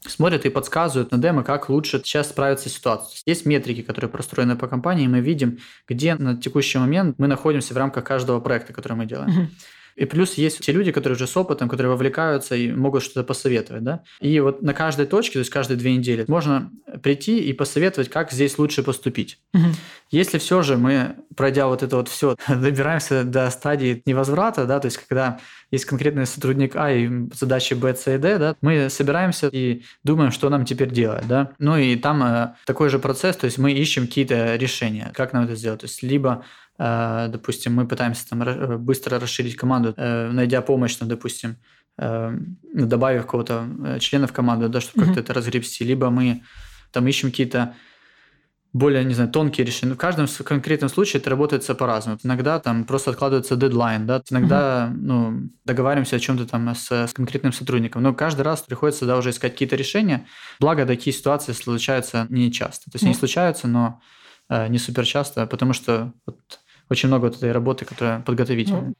смотрят и подсказывают на демо, как лучше сейчас справиться с ситуацией. Есть метрики, которые простроены по компании, и мы видим, где на текущий момент мы находимся в рамках каждого проекта, который мы делаем. Mm-hmm. И плюс есть те люди, которые уже с опытом, которые вовлекаются и могут что-то посоветовать, да. И вот на каждой точке, то есть каждые две недели, можно прийти и посоветовать, как здесь лучше поступить. Угу. Если все же мы, пройдя вот это вот все, [laughs] добираемся до стадии невозврата, да, то есть когда есть конкретный сотрудник А и задачи Б, С и Д, да, мы собираемся и думаем, что нам теперь делать, да. Ну и там э, такой же процесс, то есть мы ищем какие-то решения, как нам это сделать. То есть либо допустим, мы пытаемся там э, быстро расширить команду, э, найдя помощь, ну, допустим, добавив кого-то члена в команду, да, чтобы mm-hmm. как-то это разгребсти, либо мы там ищем какие-то более, не знаю, тонкие решения. В каждом конкретном случае это работается по-разному. Иногда там просто откладывается дедлайн, да, иногда, mm-hmm. ну, договариваемся о чем-то там с, с конкретным сотрудником. Но каждый раз приходится, да, уже искать какие-то решения. Благо, такие ситуации случаются не часто. То есть mm-hmm. они случаются, но э, не супер часто, потому что вот, очень много этой роботи, яка підготовительна.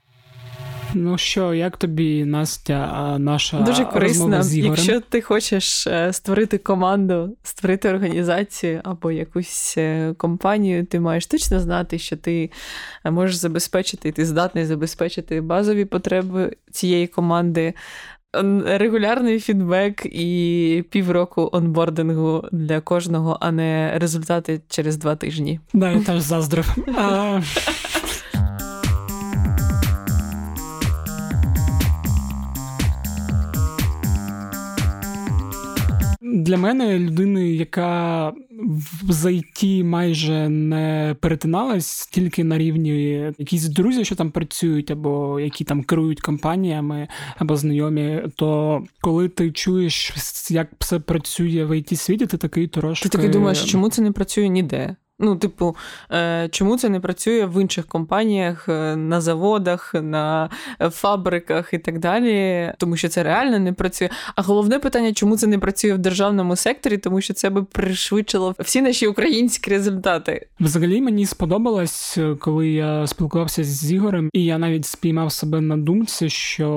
Ну що, як тобі Настя, наша дуже корисно, якщо ти хочеш е, створити команду, створити організацію або якусь е, компанію, ти маєш точно знати, що ти можеш забезпечити, ти здатний забезпечити базові потреби цієї команди, регулярний фідбек і півроку онбордингу для кожного, а не результати через два тижні. Да, я теж заздрив. Для мене людини, яка в IT майже не перетиналась тільки на рівні якісь друзі, що там працюють, або які там керують компаніями, або знайомі, то коли ти чуєш, як все працює в it світі, ти такий трошки... Ти такий думаєш, чому це не працює ніде? Ну, типу, е, чому це не працює в інших компаніях, е, на заводах, на фабриках і так далі, тому що це реально не працює. А головне питання, чому це не працює в державному секторі, тому що це би пришвидшило всі наші українські результати. Взагалі мені сподобалось, коли я спілкувався з Ігорем, і я навіть спіймав себе на думці, що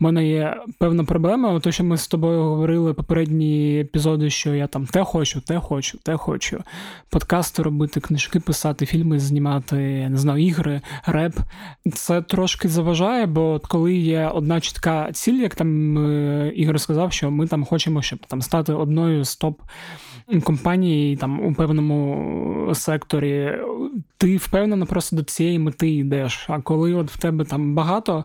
у мене є певна проблема. То, що ми з тобою говорили попередні епізоди, що я там те хочу, те хочу, те хочу. Подкаст просто робити книжки, писати фільми, знімати я не знаю, ігри, реп. Це трошки заважає, бо коли є одна чітка ціль, як там е, Ігор сказав, що ми там хочемо, щоб там стати одною з топ. Компанії там у певному секторі, ти впевнено просто до цієї мети йдеш. А коли от в тебе там багато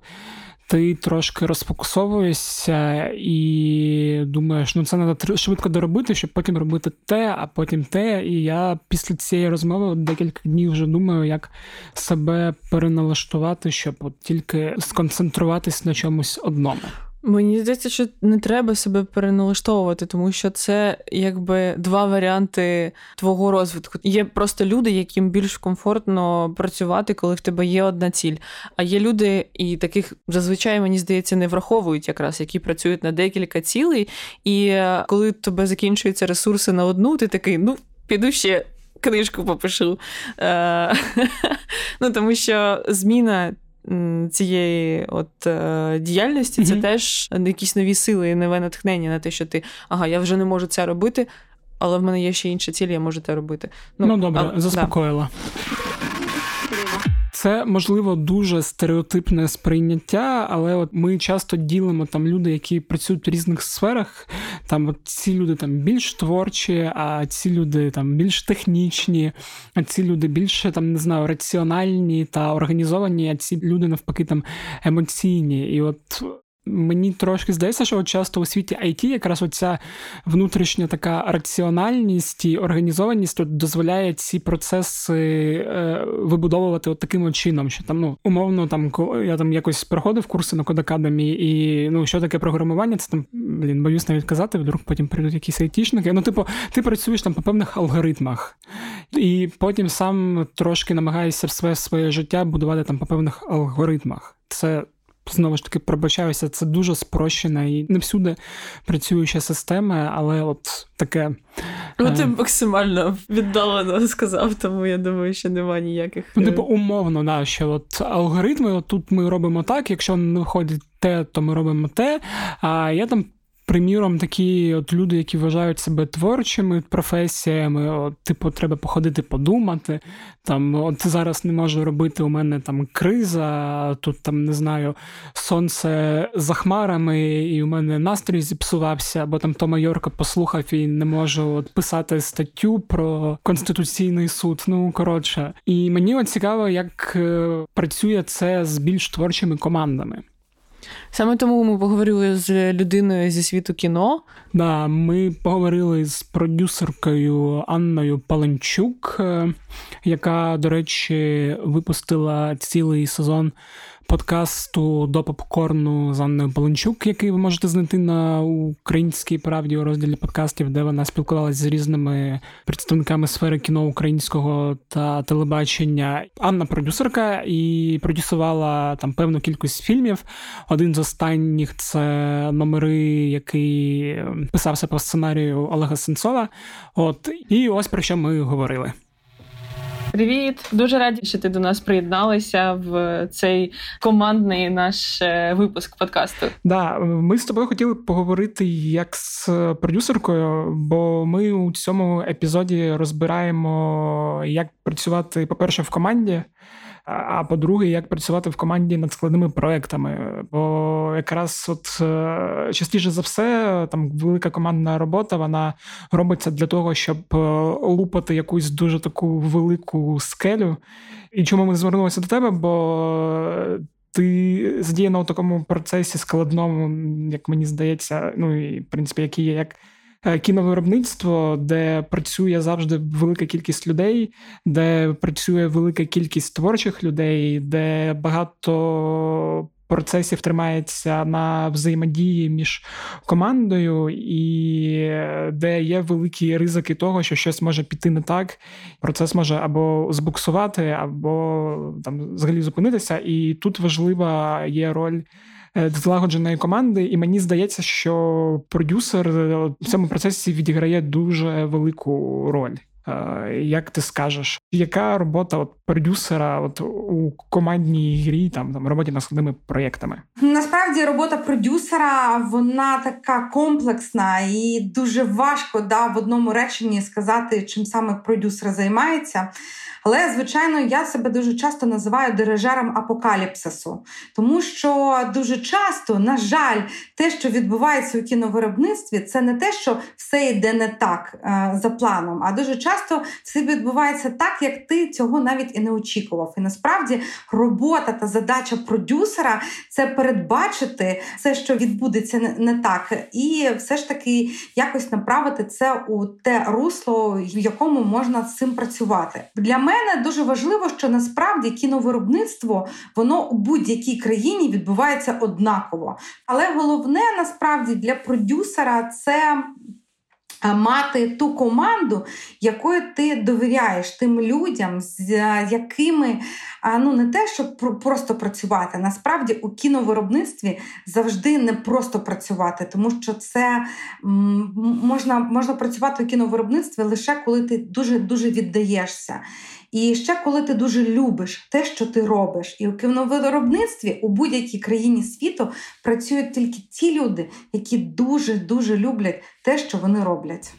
ти трошки розфокусовуєшся і думаєш, ну це треба швидко доробити, щоб потім робити те, а потім те. І я після цієї розмови декілька днів вже думаю, як себе переналаштувати, щоб от тільки сконцентруватись на чомусь одному. Мені здається, що не треба себе переналаштовувати, тому що це якби два варіанти твого розвитку. Є просто люди, яким більш комфортно працювати, коли в тебе є одна ціль. А є люди, і таких зазвичай мені здається не враховують якраз, які працюють на декілька цілей. І е, коли тебе закінчуються ресурси на одну, ти такий, ну піду ще. Книжку попишу. Е, [laughs] ну, Тому що зміна цієї от е, діяльності, mm-hmm. це теж якісь нові сили і нове натхнення на те, що ти ага, я вже не можу це робити, але в мене є ще інша ціль, я можу це робити. Ну, ну добре, а, заспокоїла. Це можливо дуже стереотипне сприйняття, але от ми часто ділимо там люди, які працюють в різних сферах. Там от ці люди там більш творчі, а ці люди там більш технічні, а ці люди більше там не знаю, раціональні та організовані, а ці люди навпаки там емоційні. І от Мені трошки здається, що от часто у світі IT якраз оця внутрішня така раціональність і організованість от дозволяє ці процеси е, вибудовувати от таким чином, що там ну умовно там я там якось проходив курси на Academy, і ну що таке програмування, це там блін, боюсь навіть казати, вдруг потім прийдуть якісь айтішники. Ну, типу, ти працюєш там по певних алгоритмах, і потім сам трошки намагаєшся все своє життя будувати там по певних алгоритмах. Це знову ж таки пробачаюся, це дуже спрощена і не всюди працююча система, але от таке. Ну, ти е, максимально віддалено сказав, тому я думаю, що немає ніяких. Ну, типу, е, умовно, да, що от алгоритми, от тут ми робимо так, якщо не виходить те, то ми робимо те. А я там приміром, такі от люди, які вважають себе творчими професіями, от, типу, треба походити подумати. Там, От зараз не можу робити, у мене там криза, тут там не знаю, сонце за хмарами, і у мене настрій зіпсувався, бо там Тома Йорка послухав і не можу от, писати статтю про Конституційний суд. Ну, коротше. І мені от цікаво, як е, працює це з більш творчими командами. Саме тому ми поговорили з людиною зі світу кіно. Да, Ми поговорили з продюсеркою Анною Паленчук, е, яка, до речі, випустила цілий сезон подкасту до попкорну з Анною Полончук, який ви можете знайти на українській правді у розділі подкастів, де вона спілкувалася з різними представниками сфери кіно українського та телебачення. Анна продюсерка і продюсувала там певну кількість фільмів. Один з останніх це номери, який писався по сценарію Олега Сенцова. От і ось про що ми говорили. Привіт, дуже раді, що ти до нас приєдналася в цей командний наш е, випуск подкасту. Да, ми з тобою хотіли поговорити як з продюсеркою, бо ми у цьому епізоді розбираємо, як працювати, по-перше, в команді. А по-друге, як працювати в команді над складними проектами. Бо якраз от е, частіше за все, там велика командна робота вона робиться для того, щоб е, лупати якусь дуже таку велику скелю. І чому ми звернулися до тебе? Бо ти задіяна у такому процесі складному, як мені здається, ну і в принципі, який є як. Е, кіновиробництво, де працює завжди велика кількість людей, де працює велика кількість творчих людей, де багато. Процесів тримається на взаємодії між командою, і де є великі ризики того, що щось може піти не так. Процес може або збуксувати, або там взагалі зупинитися. І тут важлива є роль Е, злагодженої команди, і мені здається, що продюсер е, в цьому процесі відіграє дуже велику роль. Е, як ти скажеш, яка робота от продюсера от у командній грі, там там роботі над складними проєктами? Насправді робота продюсера вона така комплексна і дуже важко да, в одному реченні сказати, чим саме продюсер займається. Але, звичайно, я себе дуже часто називаю дирижером апокаліпсису, тому що дуже часто, на жаль, те, що відбувається у кіновиробництві, це не те, що все йде не так е, за планом, а дуже часто все відбувається так, як ти цього навіть і не очікував. І насправді робота та задача продюсера це передбачити все, що відбудеться не так, і все ж таки якось направити це у те русло, в якому можна з цим працювати. Для мене дуже важливо, що насправді кіновиробництво воно у будь-якій країні відбувається однаково. Але головне насправді для продюсера це мати ту команду, якою ти довіряєш тим людям, з якими ну не те, щоб просто працювати. Насправді у кіновиробництві завжди не просто працювати, тому що це можна можна працювати у кіновиробництві лише коли ти дуже дуже віддаєшся. І ще коли ти дуже любиш те, що ти робиш, і у кіновиробництві у будь-якій країні світу працюють тільки ті люди, які дуже дуже люблять те, що вони роблять.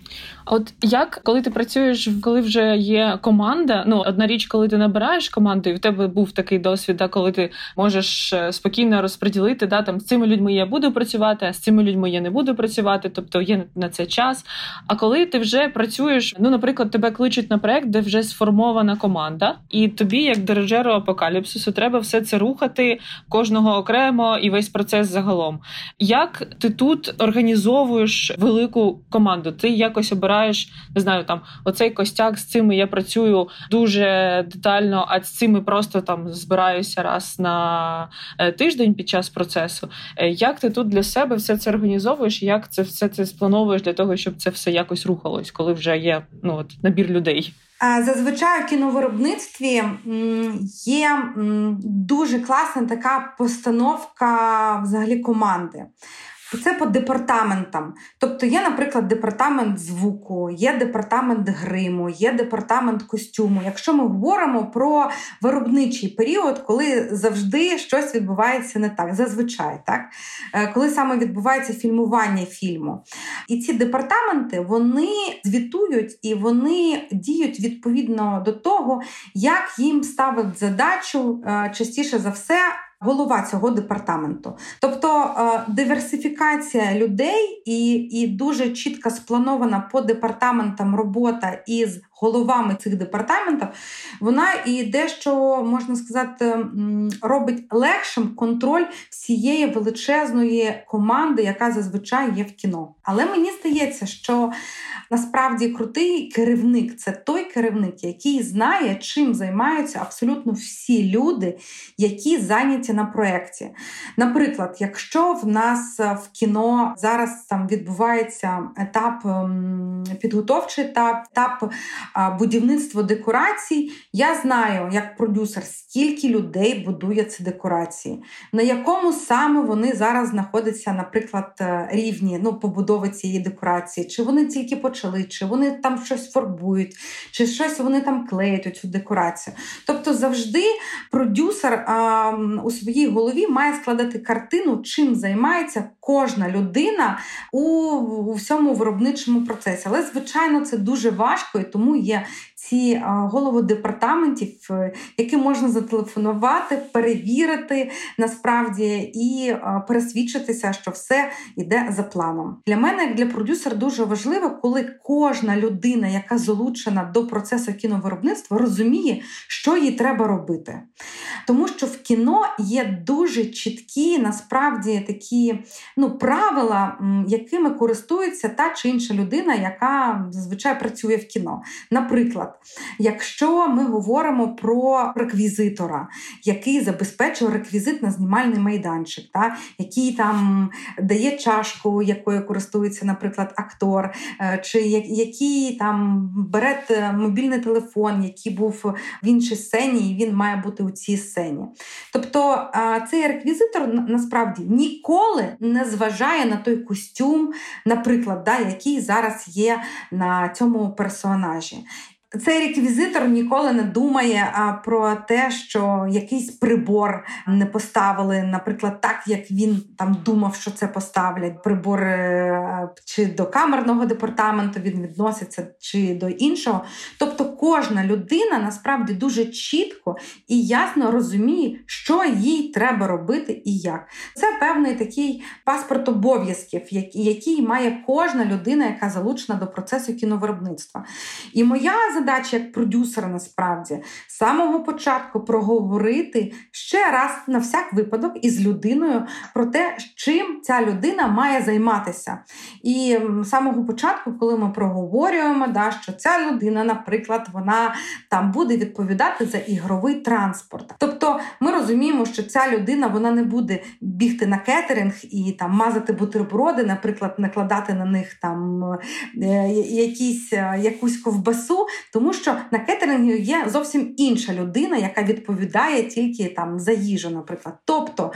От як коли ти працюєш, коли вже є команда? Ну одна річ, коли ти набираєш команду, і в тебе був такий досвід, да, коли ти можеш е, спокійно розподілити, да, там з цими людьми я буду працювати, а з цими людьми я не буду працювати, тобто є на це час. А коли ти вже працюєш, ну наприклад, тебе кличуть на проект, де вже сформована команда, і тобі, як дирижеру апокаліпсису, треба все це рухати кожного окремо і весь процес загалом. Як ти тут організовуєш велику команду? Ти якось обираєш, не знаю, там оцей костяк з цими я працюю дуже детально, а з цими просто там збираюся раз на е, тиждень під час процесу. Е, як ти тут для себе все це організовуєш? Як це все це сплановуєш для того, щоб це все якось рухалось, коли вже є ну от набір людей? Зазвичай у кіновиробництві є дуже класна така постановка взагалі команди. Це по департаментам. Тобто є, наприклад, департамент звуку, є департамент гриму, є департамент костюму. Якщо ми говоримо про виробничий період, коли завжди щось відбувається не так, зазвичай, так? Е, коли саме відбувається фільмування фільму. І ці департаменти вони звітують і вони діють відповідно до того, як їм ставить задачу е, частіше за все голова цього департаменту. Тобто е, диверсифікація людей і, і дуже чітко спланована по департаментам робота із головами цих департаментів, вона і дещо можна сказати робить легшим контроль всієї величезної команди, яка зазвичай є в кіно. Але мені здається, що насправді крутий керівник це той керівник, який знає, чим займаються абсолютно всі люди, які зайняті на проєкті. Наприклад, якщо в нас в кіно зараз там відбувається етап підготовчий етап, етап будівництво декорацій. Я знаю, як продюсер, скільки людей будує ці декорації, на якому саме вони зараз знаходяться, наприклад, е, рівні ну, побудови цієї декорації, чи вони тільки почали, чи вони там щось фарбують, чи щось вони там клеють цю декорацію. Тобто завжди продюсер а, у своїй голові має складати картину, чим займається кожна людина у, у всьому виробничому процесі. Але, звичайно, це дуже важко і тому є ці голови департаментів, е, які можна зателефонувати, перевірити насправді і пересвідчитися, що все йде за планом. Для мене, як для продюсера, дуже важливо, коли кожна людина, яка залучена до процесу кіновиробництва, розуміє, що їй треба робити. Тому що в кіно є дуже чіткі, насправді такі ну, правила, якими користується та чи інша людина, яка зазвичай працює в кіно. Наприклад, якщо ми говоримо про реквізитора, який забезпечує реквізит на знімальний майданчик, та, який там дає чашку, якою користується, наприклад, актор, е, чи який там бере мобільний телефон, який був в іншій сцені, і він має бути у цій сцені. Тобто цей реквізитор насправді ніколи не зважає на той костюм, наприклад, да, який зараз є на цьому персонажі. Цей реквізитор ніколи не думає а, про те, що якийсь прибор не поставили, наприклад, так як він там думав, що це поставлять. Прибор е, чи до камерного департаменту він відноситься, чи до іншого. Тобто, кожна людина насправді дуже чітко і ясно розуміє, що їй треба робити і як. Це певний такий паспорт обов'язків, який має кожна людина, яка залучена до процесу кіновиробництва. І моя задача як продюсера насправді з самого початку проговорити ще раз на всяк випадок із людиною про те, чим ця людина має займатися. І з самого початку, коли ми проговорюємо, да, що ця людина, наприклад, вона там буде відповідати за ігровий транспорт. Тобто ми розуміємо, що ця людина вона не буде бігти на кетеринг і там мазати бутерброди, наприклад, накладати на них там е, якісь, е, якусь ковбасу, тому що на кетерингі є зовсім інша людина, яка відповідає тільки там за їжу, наприклад. Тобто,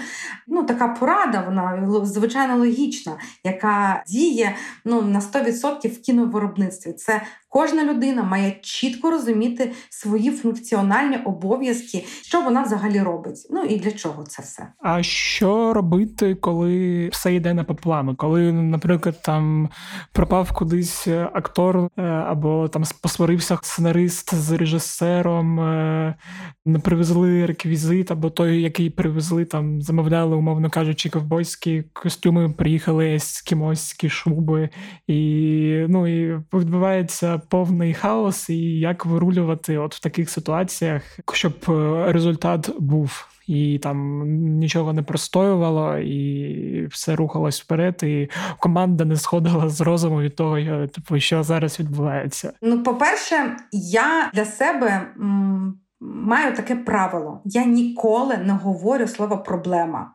ну така порада, вона звичайно логічна, яка діє ну на 100% в кіновиробництві. Це Кожна людина має чітко розуміти свої функціональні обов'язки, що вона взагалі робить. Ну і для чого це все. А що робити, коли все йде не по плану? Коли, наприклад, там пропав кудись актор е, або там посварився сценарист з режисером, е, не привезли реквізит, або той, який привезли, там замовляли, умовно кажучи, ковбойські костюми, приїхали ескімоські шуби, і ну і відбувається повний хаос, і як вирулювати от в таких ситуаціях, щоб е, результат був. І там нічого не простоювало, і все рухалось вперед, і команда не сходила з розуму від того, типу, що зараз відбувається. Ну, по-перше, я для себе м- маю таке правило: я ніколи не говорю слово проблема.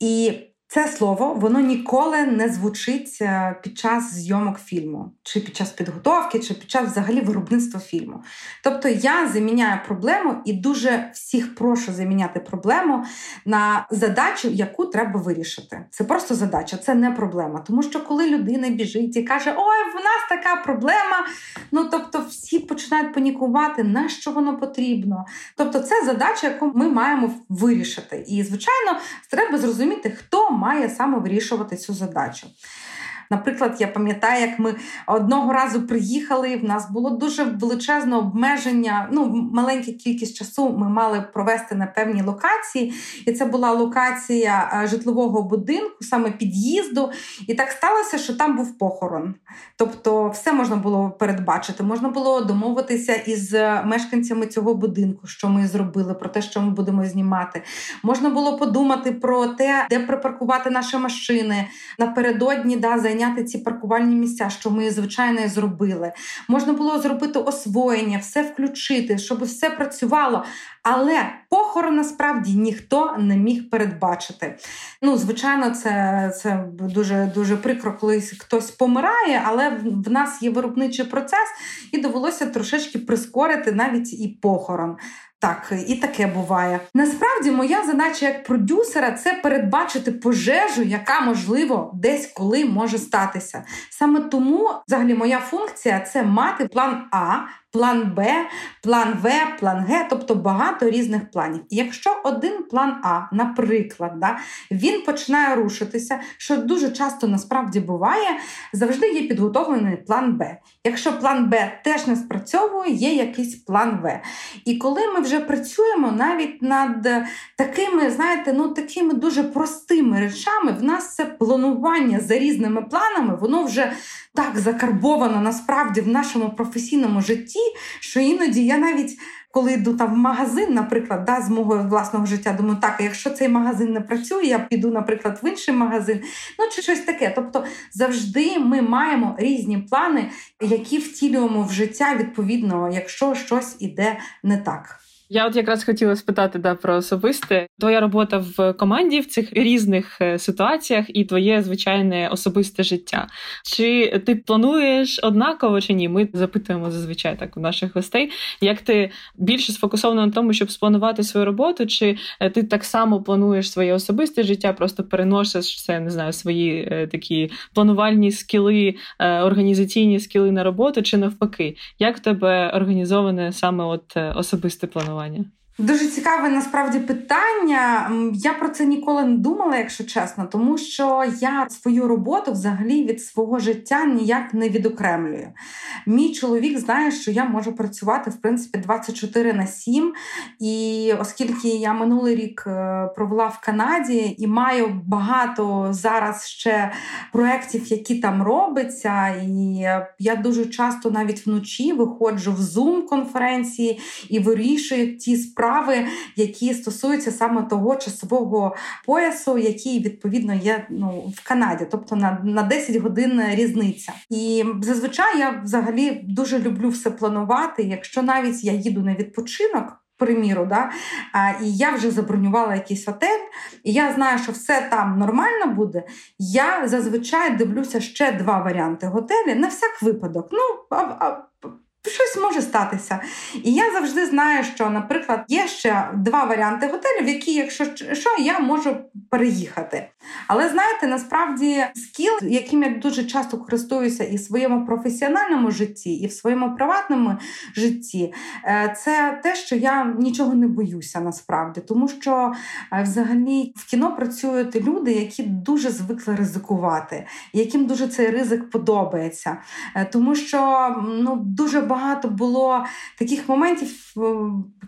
І це слово воно ніколи не звучить е, під час зйомок фільму, чи під час підготовки, чи під час взагалі виробництва фільму. Тобто я заміняю проблему і дуже всіх прошу заміняти проблему на задачу, яку треба вирішити. Це просто задача, це не проблема. Тому що коли людина біжить і каже, ой, в нас така проблема. Ну тобто, всі починають панікувати, на що воно потрібно. Тобто, це задача, яку ми маємо вирішити. І, звичайно, треба зрозуміти, хто має саме вирішувати цю задачу. Наприклад, я пам'ятаю, як ми одного разу приїхали, в нас було дуже величезне обмеження. Ну, маленька кількість часу ми мали провести на певній локації, і це була локація е, житлового будинку, саме під'їзду. І так сталося, що там був похорон. Тобто, все можна було передбачити. Можна було домовитися із мешканцями цього будинку, що ми зробили, про те, що ми будемо знімати. Можна було подумати про те, де припаркувати наші машини напередодні, да, зайняти зайняти ці паркувальні місця, що ми звичайно і зробили. Можна було зробити освоєння, все включити, щоб все працювало. Але похорон насправді ніхто не міг передбачити. Ну, звичайно, це це дуже дуже прикро, коли хтось помирає, але в нас є виробничий процес, і довелося трошечки прискорити навіть і похорон. Так, і таке буває. Насправді, моя задача як продюсера це передбачити пожежу, яка можливо десь коли може статися. Саме тому, взагалі, моя функція це мати план А, план Б, план В, план Г, тобто багато різних планів. І якщо один план А, наприклад, да, він починає рушитися, що дуже часто насправді буває, завжди є підготовлений план Б. Якщо план Б теж не спрацьовує, є якийсь план В. І коли ми вже працюємо навіть над такими, знаєте, ну такими дуже простими речами, в нас це планування за різними планами, воно вже так закарбовано насправді в нашому професійному житті, що іноді я навіть. Коли йду там в магазин, наприклад, да, з мого власного життя, думаю, так, якщо цей магазин не працює, я піду, наприклад, в інший магазин, ну чи щось таке. Тобто завжди ми маємо різні плани, які втілюємо в життя відповідно, якщо щось іде не так. Я от якраз хотіла спитати да, про особисте. Твоя робота в команді в цих різних е, ситуаціях і твоє звичайне особисте життя. Чи ти плануєш однаково чи ні? Ми запитуємо зазвичай так у наших гостей. Як ти більше сфокусована на тому, щоб спланувати свою роботу, чи е, ти так само плануєш своє особисте життя, просто переносиш це, не знаю, свої е, такі планувальні скіли, організаційні скіли на роботу, чи навпаки? Як в тебе організоване саме от особисте планування? Планування? Дуже цікаве насправді питання. Я про це ніколи не думала, якщо чесно, тому що я свою роботу взагалі від свого життя ніяк не відокремлюю. Мій чоловік знає, що я можу працювати в принципі 24 на 7. І оскільки я минулий рік е, провела в Канаді і маю багато зараз ще проєктів, які там робиться, і я дуже часто навіть вночі виходжу в Zoom-конференції і вирішую ті справи справи, які стосуються саме того часового поясу, який відповідно є ну в Канаді, тобто на на 10 годин різниця. І зазвичай я взагалі дуже люблю все планувати. Якщо навіть я їду на відпочинок. Приміру, да, а, і я вже забронювала якийсь готель, і я знаю, що все там нормально буде. Я зазвичай дивлюся ще два варіанти готелі на всяк випадок. Ну, а, а, Щось може статися. І я завжди знаю, що, наприклад, є ще два варіанти готелів, які, якщо що, я можу переїхати. Але знаєте, насправді скіл, яким я дуже часто користуюся і в своєму професіональному житті, і в своєму приватному житті, е, це те, що я нічого не боюся насправді, тому що е, взагалі в кіно працюють люди, які дуже звикли ризикувати, яким дуже цей ризик подобається. Е, тому що ну, дуже багато було таких моментів,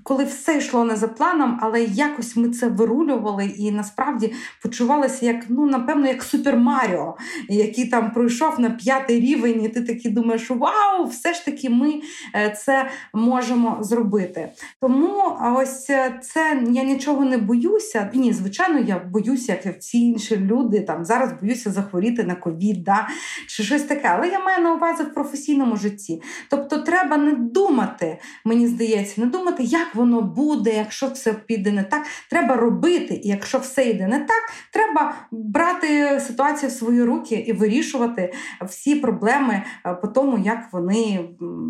коли все йшло не за планом, але якось ми це вирулювали і насправді почувалися як ну напевно, як Супер Маріо, який там пройшов на п'ятий рівень, і ти такий думаєш, вау, все ж таки ми е, це можемо зробити. Тому ось е, це я нічого не боюся. Ні, звичайно, я боюся, як і всі інші люди. Там зараз боюся захворіти на ковід, да, чи щось таке. Але я маю на увазі в професійному житті. Тобто, треба не думати, мені здається, не думати, як воно буде, якщо все піде не так. Треба робити, і якщо все йде не так, треба брати ситуацію в свої руки і вирішувати всі проблеми е, по тому, як вони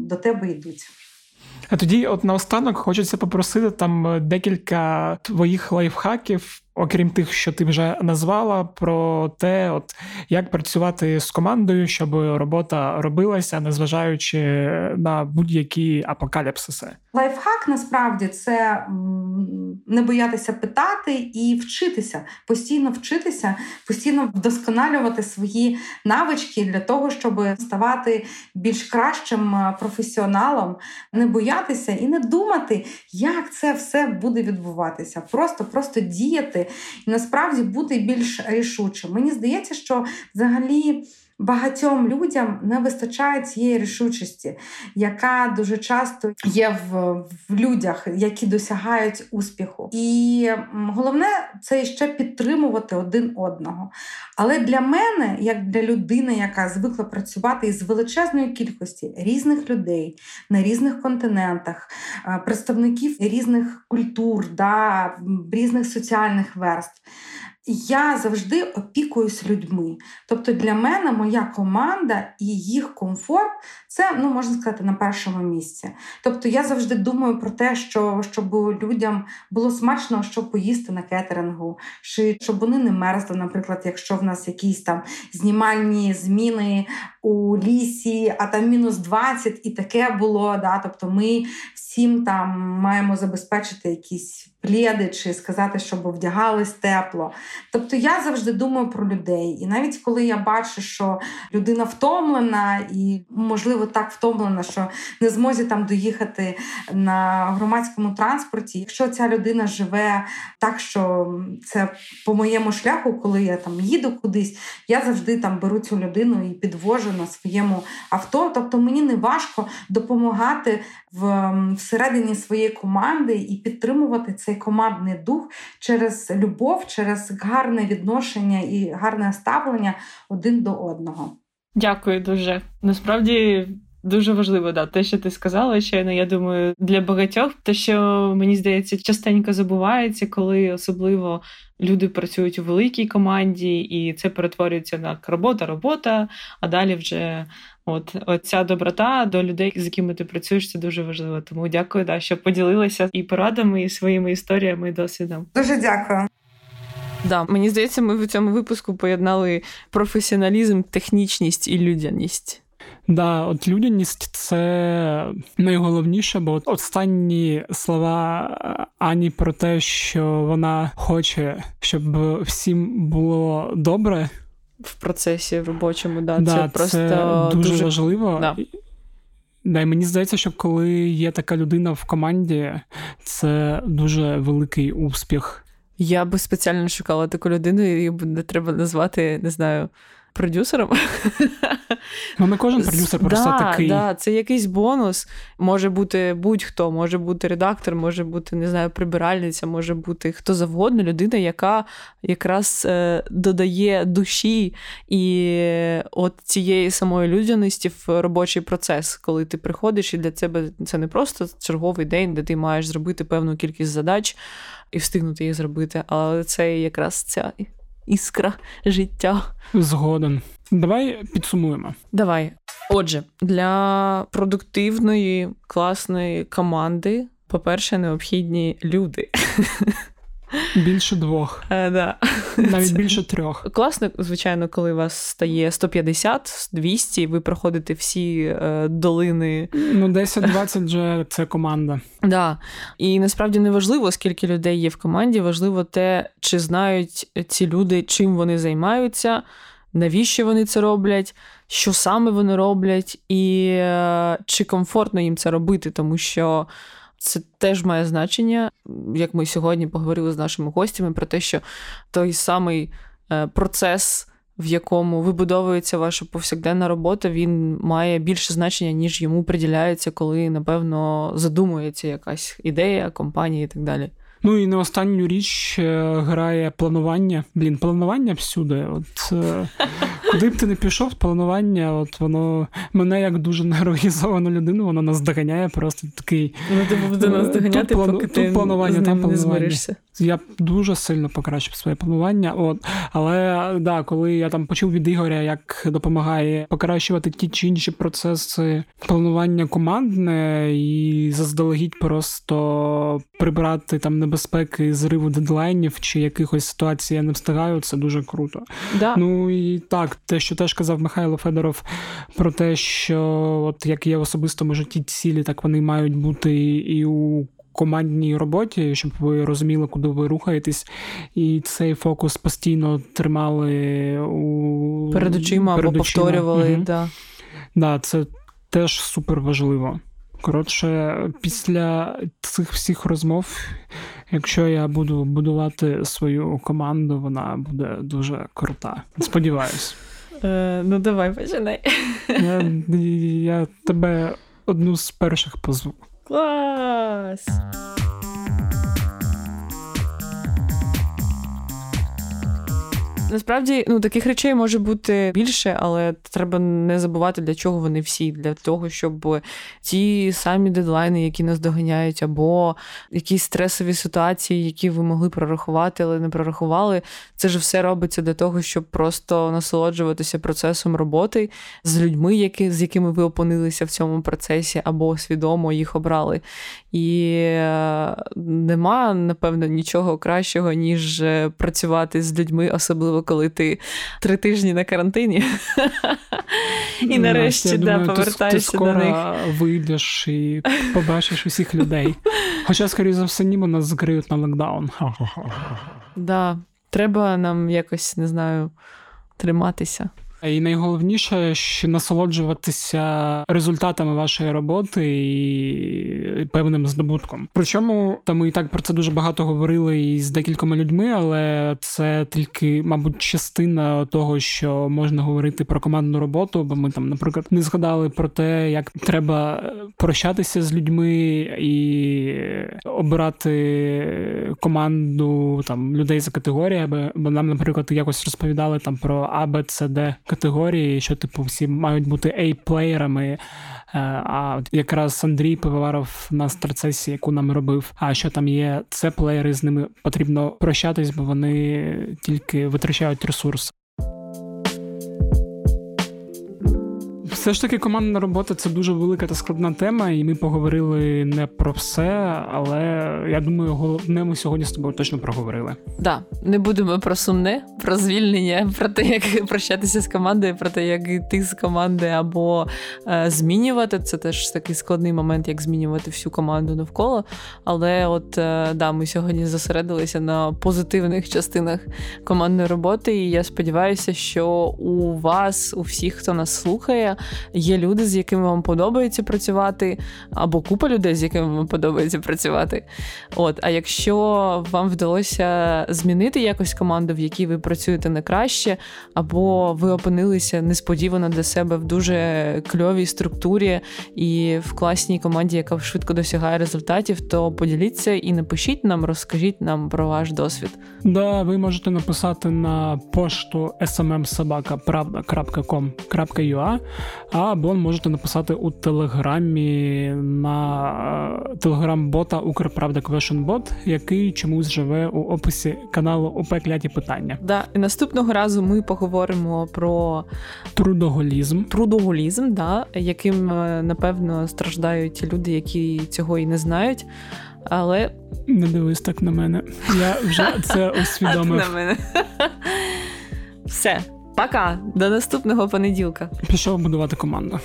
до тебе йдуть. А тоді, от наостанок, хочеться попросити там е, декілька твоїх лайфхаків окрім тих, що ти вже назвала, про те, от як працювати з командою, щоб робота робилася, незважаючи на будь-які апокаліпсиси. Лайфхак насправді це не боятися питати і вчитися, постійно вчитися, постійно вдосконалювати свої навички для того, щоб ставати більш кращим професіоналом, не боятися і не думати, як це все буде відбуватися. Просто, просто діяти і насправді бути більш рішучим. Мені здається, що взагалі. Багатьом людям не вистачає цієї рішучості, яка дуже часто є в, в людях, які досягають успіху. І головне це ще підтримувати один одного. Але для мене, як для людини, яка звикла працювати із величезної кількості різних людей на різних континентах, представників різних культур, да, різних соціальних верств. Я завжди опікуюсь людьми. Тобто для мене моя команда і їх комфорт це ну можна сказати на першому місці. Тобто я завжди думаю про те, що щоб людям було смачно, що поїсти на кетерингу, чи щоб вони не мерзли, наприклад, якщо в нас якісь там знімальні зміни у лісі, а там мінус 20 і таке було. Да? Тобто ми всім там маємо забезпечити якісь плєди чи сказати, щоб вдягались тепло. Тобто я завжди думаю про людей. І навіть коли я бачу, що людина втомлена і, можливо, так втомлена, що не змозі там доїхати на громадському транспорті, якщо ця людина живе так, що це по моєму шляху, коли я там їду кудись, я завжди там беру цю людину і підвожу на своєму авто. Тобто мені не важко допомагати в всередині своєї команди і підтримувати цей командний дух через любов, через гарне відношення і гарне ставлення один до одного. Дякую дуже. Насправді. Дуже важливо, да, те, що ти сказала, щойно, я думаю, для багатьох, те, що мені здається, частенько забувається, коли особливо люди працюють у великій команді, і це перетворюється на робота, робота, а далі вже От ця доброта до людей, з якими ти працюєш, це дуже важливо. Тому дякую, да, що поділилася і порадами, і своїми історіями і досвідом. Дуже дякую. Да, мені здається, ми в цьому випуску поєднали професіоналізм, технічність і людяність. Да, от людяність це найголовніше, бо от останні слова Ані про те, що вона хоче, щоб всім було добре в процесі робочому. Да, да Це просто дуже, дуже важливо. Да. Да, і мені здається, що коли є така людина в команді, це дуже великий успіх. Я би спеціально шукала таку людину, її буде треба назвати, не знаю продюсером. [laughs] Ну, не кожен продюсер просто да, такий. Да, Це якийсь бонус. Може бути будь-хто, може бути редактор, може бути, не знаю, прибиральниця, може бути хто завгодно, людина, яка якраз е, додає душі і от цієї самої людяності в робочий процес, коли ти приходиш, і для тебе це не просто черговий день, де ти маєш зробити певну кількість задач і встигнути їх зробити, але це якраз ця іскра життя. Згоден. Давай підсумуємо. Давай. Отже, для продуктивної, класної команди, по-перше, необхідні люди. Більше двох. Е, да. Навіть Це... більше трьох. Класно, звичайно, коли вас стає 150, 200, ви проходите всі е, долини. Ну, 10-20 вже це команда. Да. І насправді не важливо, скільки людей є в команді, важливо те, чи знають ці люди, чим вони займаються, навіщо вони це роблять, що саме вони роблять, і е, чи комфортно їм це робити, тому що. Це теж має значення, як ми сьогодні поговорили з нашими гостями про те, що той самий е, процес. В якому вибудовується ваша повсякденна робота, він має більше значення, ніж йому приділяється, коли, напевно, задумується якась ідея, компанія і так далі. Ну і на останню річ е, грає планування. Блін, планування всюди. От е, куди б ти не пішов, планування, от воно мене як дуже неорганізовану людину, воно наздоганяє просто такий. Ну, ти буде наздоганяти, тут поки ти планування, з ним там не планування. змиришся. Я дуже сильно покращив своє планування. От але да, коли я там почув від Ігоря, як допомагає покращувати ті чи інші процеси планування командне і заздалегідь просто прибрати там небезпеки зриву дедлайнів чи якихось ситуацій я не встигаю, це дуже круто. Да. Ну і так, те, що теж казав Михайло Федоров про те, що от як є в особистому житті цілі, так вони мають бути і у командній роботі, щоб ви розуміли, куди ви рухаєтесь, і цей фокус постійно тримали у перед очима або перед очима. повторювали. Мгм. Да. Да, це теж супер важливо. Коротше, після цих всіх розмов, якщо я буду будувати свою команду, вона буде дуже крута. Сподіваюсь. Е, ну давай починай. Я, я тебе одну з перших позву. Клас! Насправді, ну таких речей може бути більше, але треба не забувати, для чого вони всі. Для того, щоб ті самі дедлайни, які нас доганяють, або якісь стресові ситуації, які ви могли прорахувати, але не прорахували. Це ж все робиться для того, щоб просто насолоджуватися процесом роботи з людьми, які, з якими ви опинилися в цьому процесі, або свідомо їх обрали. І е, нема, напевно, нічого кращого, ніж е, працювати з людьми, особливо коли ти три тижні на карантині. І нарешті да, повертаєшся до них. вийдеш і побачиш усіх людей. Хоча, скоріше за все, ніби нас закриють на локдаун. Да, треба нам якось, не знаю, триматися. І найголовніше ще насолоджуватися результатами вашої роботи і певним здобутком. Причому та ми і так про це дуже багато говорили і з декількома людьми, але це тільки, мабуть, частина того, що можна говорити про командну роботу. Бо ми там, наприклад, не згадали про те, як треба прощатися з людьми і обирати команду там людей за категоріями. Бо нам, наприклад, якось розповідали там про А, Б, С, Д категорії, що типу всі мають бути A-плеєрами. Е, А якраз Андрій Пивоваров на страцесі, яку нам робив. А що там є це плеєри, з ними потрібно прощатись, бо вони тільки витрачають ресурси. Все ж таки, командна робота це дуже велика та складна тема, і ми поговорили не про все, але я думаю, головне ми сьогодні з тобою точно проговорили. Да, не будемо про сумне, про звільнення, про те, як прощатися з командою, про те, як йти з команди або е, змінювати. Це теж такий складний момент, як змінювати всю команду навколо. Але от е, да, ми сьогодні зосередилися на позитивних частинах командної роботи. І я сподіваюся, що у вас, у всіх, хто нас слухає, є люди, з якими вам подобається працювати, або купа людей, з якими вам подобається працювати. От, а якщо вам вдалося змінити якось команду, в якій ви працюєте не краще, або ви опинилися несподівано для себе в дуже кльовій структурі і в класній команді, яка швидко досягає результатів, то поділіться і напишіть нам, розкажіть нам про ваш досвід. Да, ви можете написати на пошту smmsobaka.pravda.com.ua або можете написати у телеграмі на е, телеграм-бота Укрправда Bot, який чомусь живе у описі каналу УП Кляті питання. Да, і наступного разу ми поговоримо про Трудоголізм. трудоголізм, да, яким е, напевно страждають люди, які цього і не знають. Але Не дивись так на мене. Я вже це [laughs] усвідомив. на мене. [laughs] Все, пока, до наступного понеділка. Пішов будувати команду.